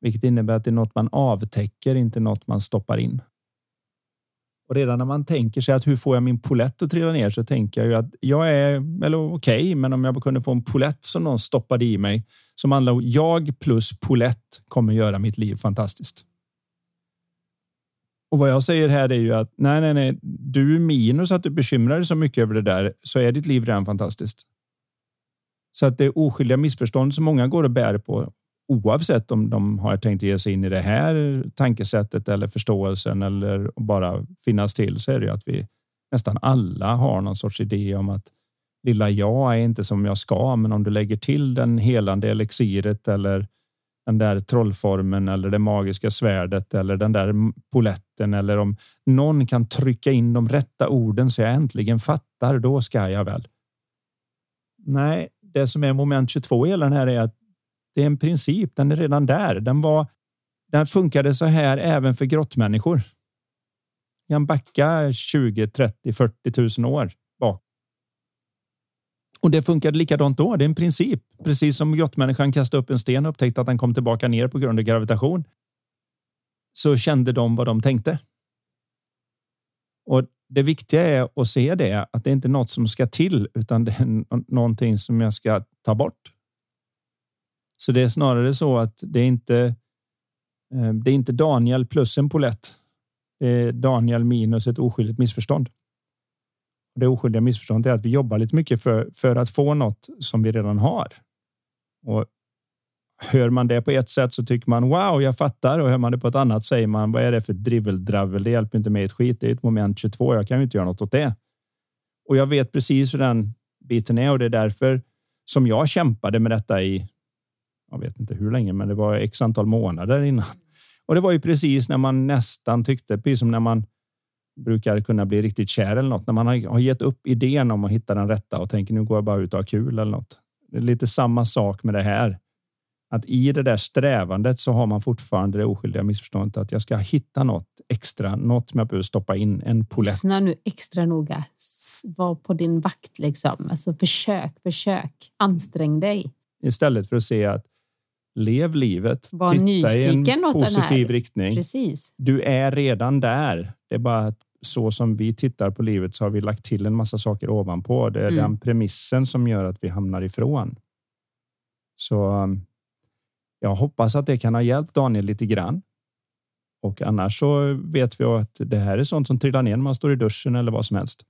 Vilket innebär att det är något man avtäcker, inte något man stoppar in. Och redan när man tänker sig att hur får jag min polett att trilla ner så tänker jag ju att jag är eller okej, okay, men om jag kunde få en polett som någon stoppade i mig som handlar om jag plus polett kommer göra mitt liv fantastiskt. Och vad jag säger här är ju att nej, nej, nej, du minus att du bekymrar dig så mycket över det där så är ditt liv redan fantastiskt. Så att det är oskyldiga missförstånd som många går och bär på oavsett om de har tänkt ge sig in i det här tankesättet eller förståelsen eller bara finnas till så är det ju att vi nästan alla har någon sorts idé om att lilla jag är inte som jag ska, men om du lägger till den helande elixiret eller den där trollformen eller det magiska svärdet eller den där poletten eller om någon kan trycka in de rätta orden så jag äntligen fattar, då ska jag väl. Nej, det som är moment 22 i hela den här är att det är en princip. Den är redan där. Den var. Den funkade så här även för grottmänniskor. kan backa 20, 30, 40 000 år bak. Och det funkade likadant då. Det är en princip. Precis som grottmänniskan kastade upp en sten och upptäckte att den kom tillbaka ner på grund av gravitation. Så kände de vad de tänkte. Och det viktiga är att se det, att det inte är något som ska till, utan det är någonting som jag ska ta bort. Så det är snarare så att det är inte. Eh, det är inte Daniel plus en polett. Det är Daniel minus ett oskyldigt missförstånd. Det oskyldiga missförståndet är att vi jobbar lite mycket för, för att få något som vi redan har. Och hör man det på ett sätt så tycker man wow, jag fattar och hör man det på ett annat säger man vad är det för driveldravel? Det hjälper inte mig ett skit. Det är ett moment 22. Jag kan ju inte göra något åt det. Och jag vet precis hur den biten är och det är därför som jag kämpade med detta i. Jag vet inte hur länge, men det var x antal månader innan. Och det var ju precis när man nästan tyckte, precis som när man brukar kunna bli riktigt kär eller något. När man har gett upp idén om att hitta den rätta och tänker nu går jag bara ut och har kul eller något. Det är lite samma sak med det här att i det där strävandet så har man fortfarande det oskyldiga missförståndet att jag ska hitta något extra, något som jag behöver stoppa in, en polett. Lyssna nu extra noga. Var på din vakt liksom. Alltså försök, försök, ansträng dig. Istället för att se att lev livet, Var titta i en positiv riktning. Precis. Du är redan där. Det är bara att så som vi tittar på livet så har vi lagt till en massa saker ovanpå. Det är mm. den premissen som gör att vi hamnar ifrån. Så um, jag hoppas att det kan ha hjälpt Daniel lite grann. Och annars så vet vi att det här är sånt som trillar ner när man står i duschen eller vad som helst.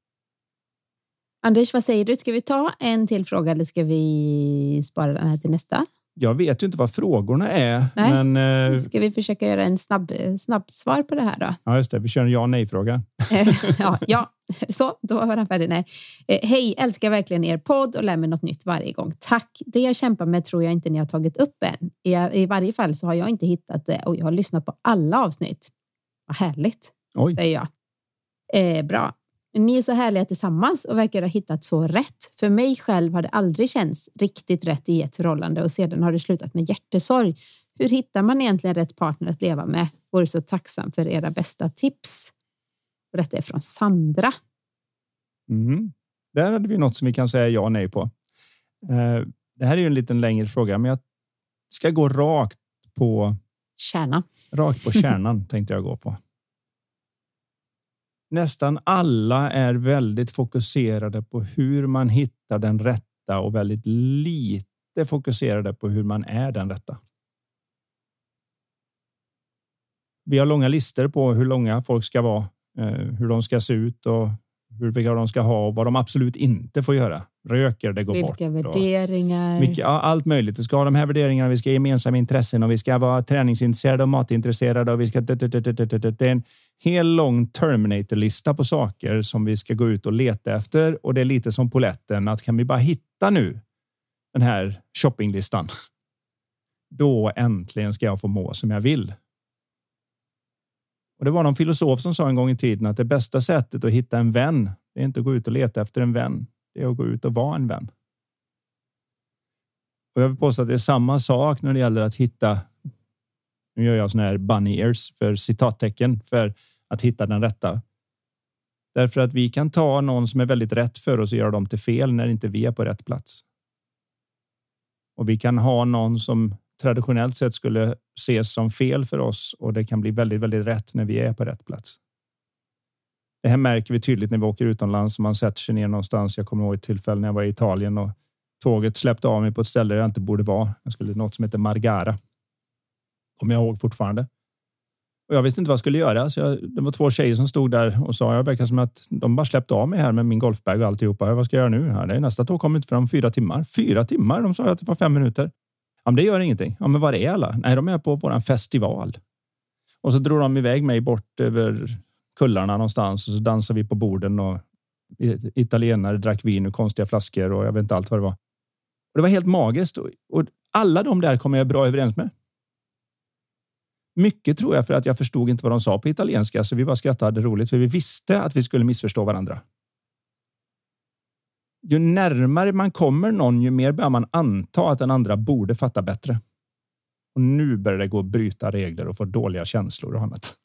Anders, vad säger du? Ska vi ta en till fråga eller ska vi spara den här till nästa? Jag vet ju inte vad frågorna är. Nej. Men, eh, Ska vi försöka göra en snabb, snabb svar på det här då? Ja, just det. Vi kör en ja nej fråga. [laughs] ja, ja, så då var den färdig. Nej. Eh, hej, älskar verkligen er podd och lär mig något nytt varje gång. Tack. Det jag kämpar med tror jag inte ni har tagit upp än. I, I varje fall så har jag inte hittat det och jag har lyssnat på alla avsnitt. Vad härligt, Oj. säger jag. Eh, bra. Ni är så härliga tillsammans och verkar ha hittat så rätt. För mig själv har det aldrig känts riktigt rätt i ett förhållande och sedan har det slutat med hjärtesorg. Hur hittar man egentligen rätt partner att leva med? Vore så tacksam för era bästa tips. Och detta är från Sandra. Mm. Där hade vi något som vi kan säga ja och nej på. Eh, det här är ju en liten längre fråga, men jag ska gå rakt på kärnan. Rakt på kärnan tänkte jag gå på nästan alla är väldigt fokuserade på hur man hittar den rätta och väldigt lite fokuserade på hur man är den rätta. Vi har långa listor på hur långa folk ska vara, eh, hur de ska se ut och hur vilka de ska ha och vad de absolut inte får göra. Röker, det går Vilka bort. Vilka värderingar? Mycket, ja, allt möjligt. Vi ska ha de här värderingarna, vi ska ha gemensamma intressen och vi ska vara träningsintresserade och matintresserade och vi ska... Det är en hel lång Terminator-lista på saker som vi ska gå ut och leta efter och det är lite som poletten att kan vi bara hitta nu den här shoppinglistan. Då äntligen ska jag få må som jag vill. Och det var någon filosof som sa en gång i tiden att det bästa sättet att hitta en vän, det är inte att gå ut och leta efter en vän. Det är att gå ut och vara en vän. Och jag vill påstå att det är samma sak när det gäller att hitta. Nu gör jag såna här bunny ears för citattecken för att hitta den rätta. Därför att vi kan ta någon som är väldigt rätt för oss och göra dem till fel när inte vi är på rätt plats. Och vi kan ha någon som traditionellt sett skulle ses som fel för oss och det kan bli väldigt, väldigt rätt när vi är på rätt plats. Det här märker vi tydligt när vi åker utomlands och man sätter sig ner någonstans. Jag kommer ihåg ett tillfälle när jag var i Italien och tåget släppte av mig på ett ställe jag inte borde vara. Jag skulle något som heter Margara. Kommer jag ihåg fortfarande. Och jag visste inte vad jag skulle göra. Så jag, det var två tjejer som stod där och sa jag verkar som att de bara släppte av mig här med min golfbag och alltihopa. Vad ska jag göra nu? Här? det är nästa tåg kommer inte fram fyra timmar. Fyra timmar? De sa att det var fem minuter. Ja, men det gör ingenting. Ja, men var är alla? Nej, de är på våran festival. Och så drog de iväg mig bort över kullarna någonstans och så dansade vi på borden och italienare drack vin ur konstiga flaskor och jag vet inte allt vad det var. Och det var helt magiskt och alla de där kommer jag bra överens med. Mycket tror jag för att jag förstod inte vad de sa på italienska, så vi bara skrattade roligt för vi visste att vi skulle missförstå varandra. Ju närmare man kommer någon, ju mer börjar man anta att den andra borde fatta bättre. Och nu börjar det gå att bryta regler och få dåliga känslor och annat.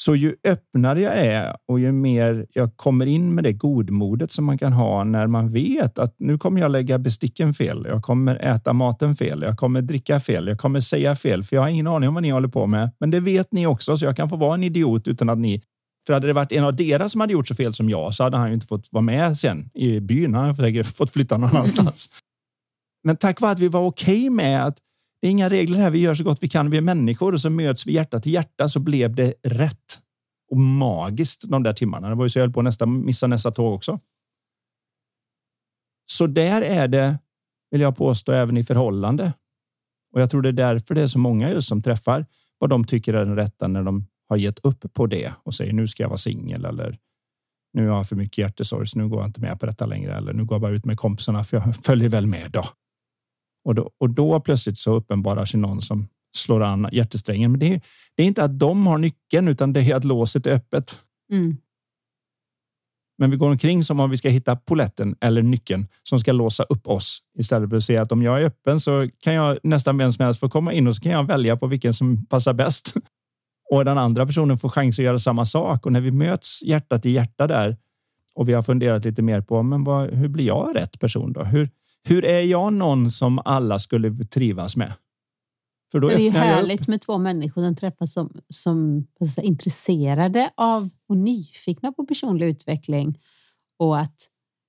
Så ju öppnare jag är och ju mer jag kommer in med det godmodet som man kan ha när man vet att nu kommer jag lägga besticken fel. Jag kommer äta maten fel. Jag kommer dricka fel. Jag kommer säga fel, för jag har ingen aning om vad ni håller på med. Men det vet ni också, så jag kan få vara en idiot utan att ni för hade det varit en av deras som hade gjort så fel som jag så hade han ju inte fått vara med sen i byn. Han hade fått flytta någon annanstans. Men tack vare att vi var okej okay med att det är inga regler här. Vi gör så gott vi kan. Vi är människor och så möts vi hjärta till hjärta så blev det rätt och magiskt de där timmarna. Det var ju så jag höll på att nästa, missa nästa tåg också. Så där är det, vill jag påstå, även i förhållande. Och jag tror det är därför det är så många just som träffar vad de tycker är den rätta när de har gett upp på det och säger nu ska jag vara singel eller nu har jag för mycket hjärtesorg så nu går jag inte med på detta längre eller nu går jag bara ut med kompisarna för jag följer väl med då. Och då, och då plötsligt så uppenbarar sig någon som slår an hjärtesträngen. Men det är, det är inte att de har nyckeln utan det är att låset är öppet. Mm. Men vi går omkring som om vi ska hitta poletten eller nyckeln som ska låsa upp oss istället för att säga att om jag är öppen så kan jag nästan vem som helst få komma in och så kan jag välja på vilken som passar bäst. [laughs] Och den andra personen får chans att göra samma sak. Och när vi möts hjärta till hjärta där och vi har funderat lite mer på men vad, hur blir jag rätt person då? Hur, hur är jag någon som alla skulle trivas med? För då det är ju härligt med två människor som träffas som, som är intresserade av och nyfikna på personlig utveckling och att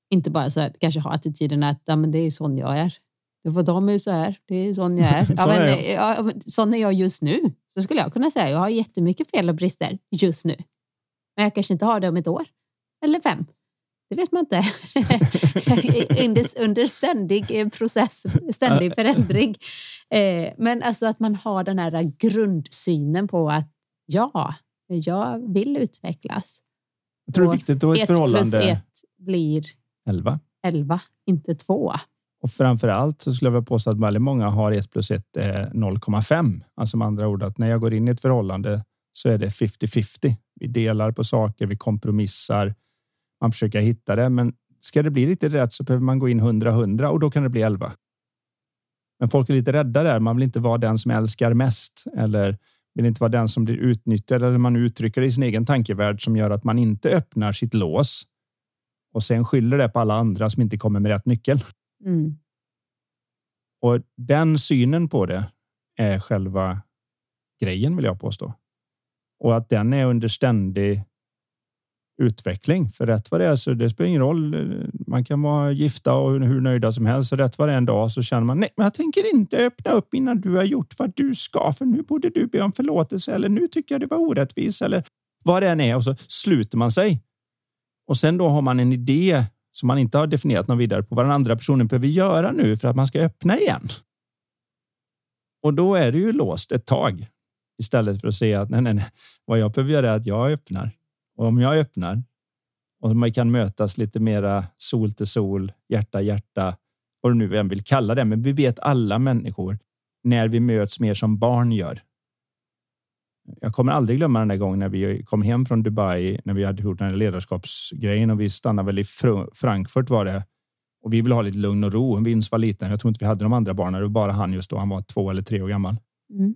inte bara så här, kanske ha attityden att ja, men det är sån jag är. Var de är så här, det är sån jag är. [laughs] Ja, men, är jag. Ja, sån är jag just nu. Så skulle jag kunna säga. Jag har jättemycket fel och brister just nu. Men jag kanske inte har det om ett år. Eller fem. Det vet man inte. [laughs] under, ständig eh, process, ständig förändring. Eh, men alltså att man har den här grundsynen på att ja, jag vill utvecklas. Jag tror det är viktigt att ett förhållande... plus ett blir elva. Elva, inte två. Och framför allt så skulle jag vilja påstå att väldigt många har ett plus ett 0,5. Alltså med andra ord att när jag går in i ett förhållande så är det 50-50. Vi delar på saker, vi kompromissar man försöker hitta det. Men ska det bli riktigt rätt så behöver man gå in 100-100 och då kan det bli 11. Men folk är lite rädda där. Man vill inte vara den som älskar mest eller vill inte vara den som blir utnyttjad eller man uttrycker det i sin egen tankevärld som gör att man inte öppnar sitt lås och sen skyller det på alla andra som inte kommer med rätt nyckel. Mm. Och den synen på det är själva grejen vill jag påstå. Och att den är under ständig utveckling. För rätt vad det är så det spelar ingen roll. Man kan vara gifta och hur nöjda som helst. Så rätt vad det är en dag så känner man nej, men jag tänker inte öppna upp innan du har gjort vad du ska. För nu borde du be om förlåtelse eller nu tycker jag det var orättvis eller vad det än är. Och så sluter man sig. Och sen då har man en idé som man inte har definierat någon vidare på vad den andra personen behöver göra nu för att man ska öppna igen. Och då är det ju låst ett tag istället för att säga att nej, nej, nej, vad jag behöver göra är att jag öppnar och om jag öppnar och man kan mötas lite mera sol till sol, hjärta hjärta, vad du nu än vill kalla det. Men vi vet alla människor när vi möts mer som barn gör. Jag kommer aldrig glömma den där gången när vi kom hem från Dubai när vi hade gjort den här ledarskapsgrejen och vi stannade väl i Frankfurt var det. Och vi ville ha lite lugn och ro. En vinst var liten. Jag tror inte vi hade de andra barnen. Det var bara han just då. Han var två eller tre år gammal. Mm.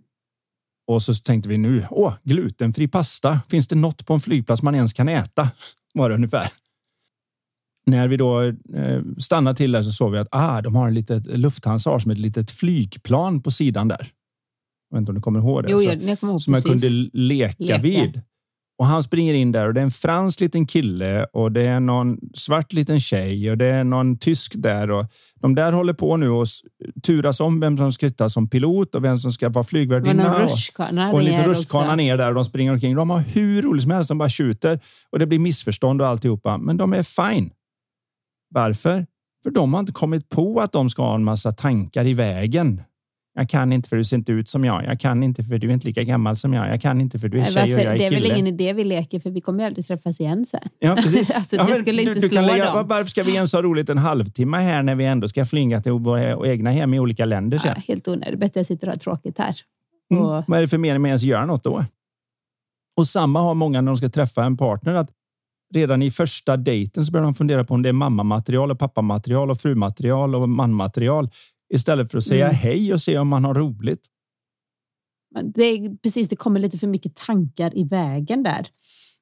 Och så tänkte vi nu, åh, glutenfri pasta. Finns det något på en flygplats man ens kan äta? Var det ungefär. När vi då eh, stannade till där så såg vi att ah, de har en litet Lufthansa som ett litet flygplan på sidan där. Jag vet inte om du kommer ihåg det? Jo, jag, jag kommer ihåg som man kunde leka, leka, vid. Och han springer in där och det är en fransk liten kille och det är någon svart liten tjej och det är någon tysk där. Och de där håller på nu och turas om vem som ska sitta som pilot och vem som ska vara flygvärdinna. Och, och en liten rutschkana ner där och de springer omkring. De har hur roligt som helst. De bara skjuter och det blir missförstånd och alltihopa. Men de är fine. Varför? För de har inte kommit på att de ska ha en massa tankar i vägen. Jag kan inte för du ser inte ut som jag. Jag kan inte för du är inte lika gammal som jag. Jag kan inte för du är tjej och jag är kille. Det är väl ingen idé vi leker för vi kommer ju aldrig träffas igen sen. Ja, precis. [laughs] alltså, det skulle du, inte du slå lägga, dem. Varför ska vi ens ha roligt en halvtimme här när vi ändå ska flinga till våra egna hem i olika länder sen? Ja, helt onödigt. Bättre jag sitter och har tråkigt här. Mm. Och... Vad är det för mening med att ens göra något då? Och samma har många när de ska träffa en partner. att Redan i första dejten så börjar de fundera på om det är mammamaterial och pappamaterial och frumaterial och manmaterial istället för att säga mm. hej och se om man har roligt. Det är precis, det kommer lite för mycket tankar i vägen där.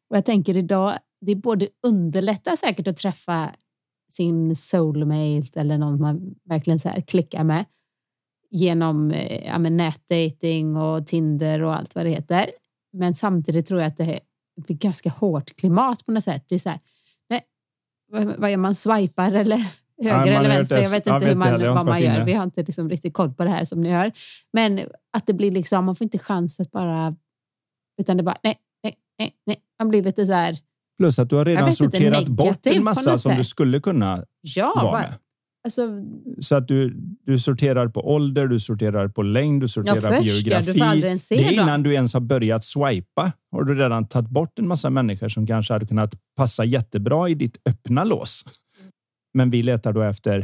Och jag tänker idag, det är både underlättar säkert att träffa sin soulmate eller någon man verkligen så här klickar med genom eh, ja, nätdating och Tinder och allt vad det heter. Men samtidigt tror jag att det är ett ganska hårt klimat på något sätt. Det är så här, nej, vad gör man? Swipar eller höger eller vänster. Jag vet inte vet hur man, heller, vad man gör. Inne. Vi har inte liksom riktigt koll på det här som ni hör. Men att det blir liksom, man får inte chans att bara... Utan det bara, nej, nej, nej, nej. Man blir lite så här... Plus att du har redan sorterat inte, bort en massa som du skulle kunna ja, vara med. Alltså, så att du, du sorterar på ålder, du sorterar på längd, du sorterar ja, på geografi. Ja, det är innan du ens har börjat swipa har du redan tagit bort en massa människor som kanske hade kunnat passa jättebra i ditt öppna lås. Men vi letar då efter,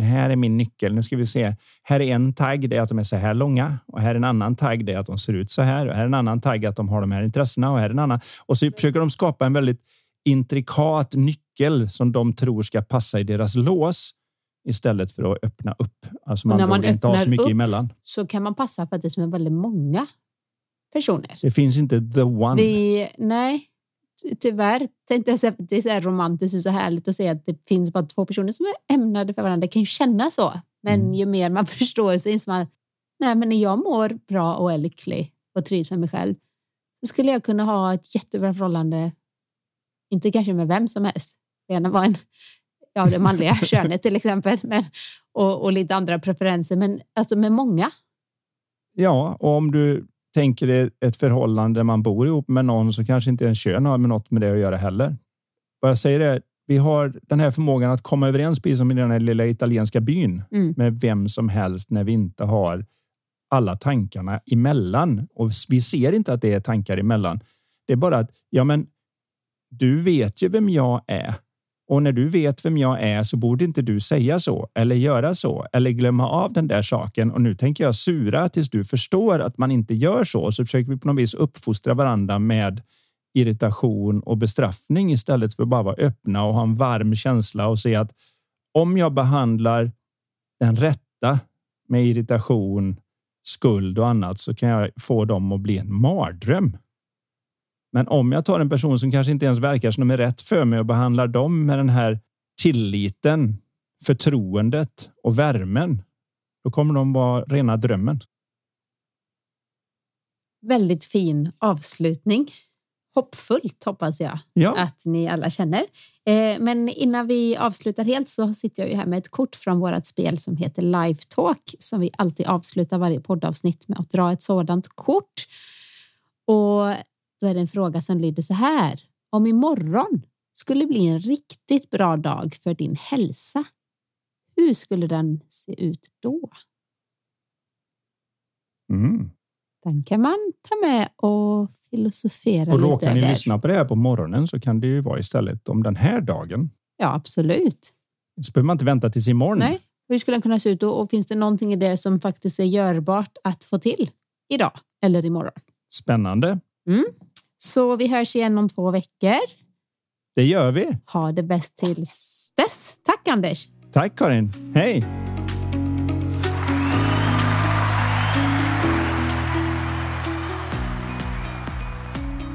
här är min nyckel. Nu ska vi se. Här är en tagg, det är att de är så här långa. Och här är en annan tagg, det är att de ser ut så här. Och här är en annan tagg, att de har de här intressena. Och här är en annan. Och så försöker de skapa en väldigt intrikat nyckel som de tror ska passa i deras lås istället för att öppna upp. Alltså man, när man inte har så mycket upp emellan. så kan man passa för att det är väldigt många personer. Det finns inte the one. Vi, nej, tyvärr tänkte jag säga det är så här romantiskt och så härligt att säga att det finns bara två personer som är ämnade för varandra. Det kan ju kännas så, men mm. ju mer man [laughs] förstår så inser man nej, men när jag mår bra och är lycklig och trivs med mig själv så skulle jag kunna ha ett jättebra förhållande. Inte kanske med vem som helst. Det ena var en ja, det manliga [laughs] könet till exempel, men, och, och lite andra preferenser, men alltså med många. Ja, och om du tänker dig ett förhållande där man bor ihop med någon så kanske inte ens kön har med något med det att göra heller. Vad jag säger är, vi har den här förmågan att komma överens, precis som i den här lilla italienska byn, mm. med vem som helst när vi inte har alla tankarna emellan. Och vi ser inte att det är tankar emellan. Det är bara att, ja men, du vet ju vem jag är. Och när du vet vem jag är så borde inte du säga så eller göra så eller glömma av den där saken. Och nu tänker jag sura tills du förstår att man inte gör så. Så försöker vi på något vis uppfostra varandra med irritation och bestraffning istället för att bara vara öppna och ha en varm känsla och se att om jag behandlar den rätta med irritation, skuld och annat så kan jag få dem att bli en mardröm. Men om jag tar en person som kanske inte ens verkar som de är rätt för mig och behandlar dem med den här tilliten, förtroendet och värmen, då kommer de vara rena drömmen. Väldigt fin avslutning. Hoppfullt hoppas jag ja. att ni alla känner. Eh, men innan vi avslutar helt så sitter jag ju här med ett kort från vårt spel som heter Live Talk som vi alltid avslutar varje poddavsnitt med att dra ett sådant kort. Och då är det en fråga som lyder så här. Om imorgon skulle bli en riktigt bra dag för din hälsa, hur skulle den se ut då? Mm. Den kan man ta med och filosofera och lite Råkar ni lyssna på det här på morgonen så kan det ju vara istället om den här dagen. Ja, absolut. Så behöver man inte vänta tills imorgon. Nej, Hur skulle den kunna se ut och, och finns det någonting i det som faktiskt är görbart att få till idag eller imorgon? Spännande. Mm. Så vi hörs igen om två veckor. Det gör vi. Ha det bäst tills dess. Tack Anders! Tack Karin. Hej!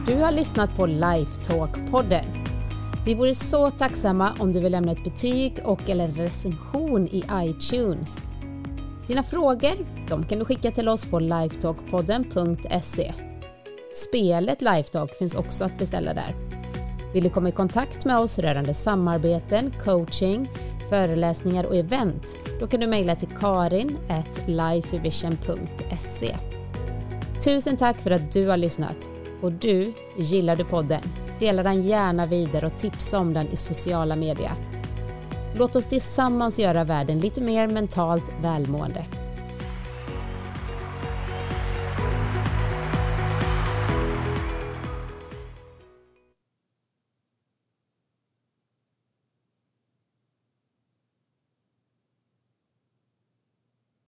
Du har lyssnat på Lifetalk-podden. Vi vore så tacksamma om du vill lämna ett betyg och eller recension i iTunes. Dina frågor de kan du skicka till oss på lifetalkpodden.se. Spelet Lifetalk finns också att beställa där. Vill du komma i kontakt med oss rörande samarbeten, coaching, föreläsningar och event? Då kan du mejla till karin lifevision.se. Tusen tack för att du har lyssnat. Och du, gillar du podden? Dela den gärna vidare och tipsa om den i sociala medier. Låt oss tillsammans göra världen lite mer mentalt välmående.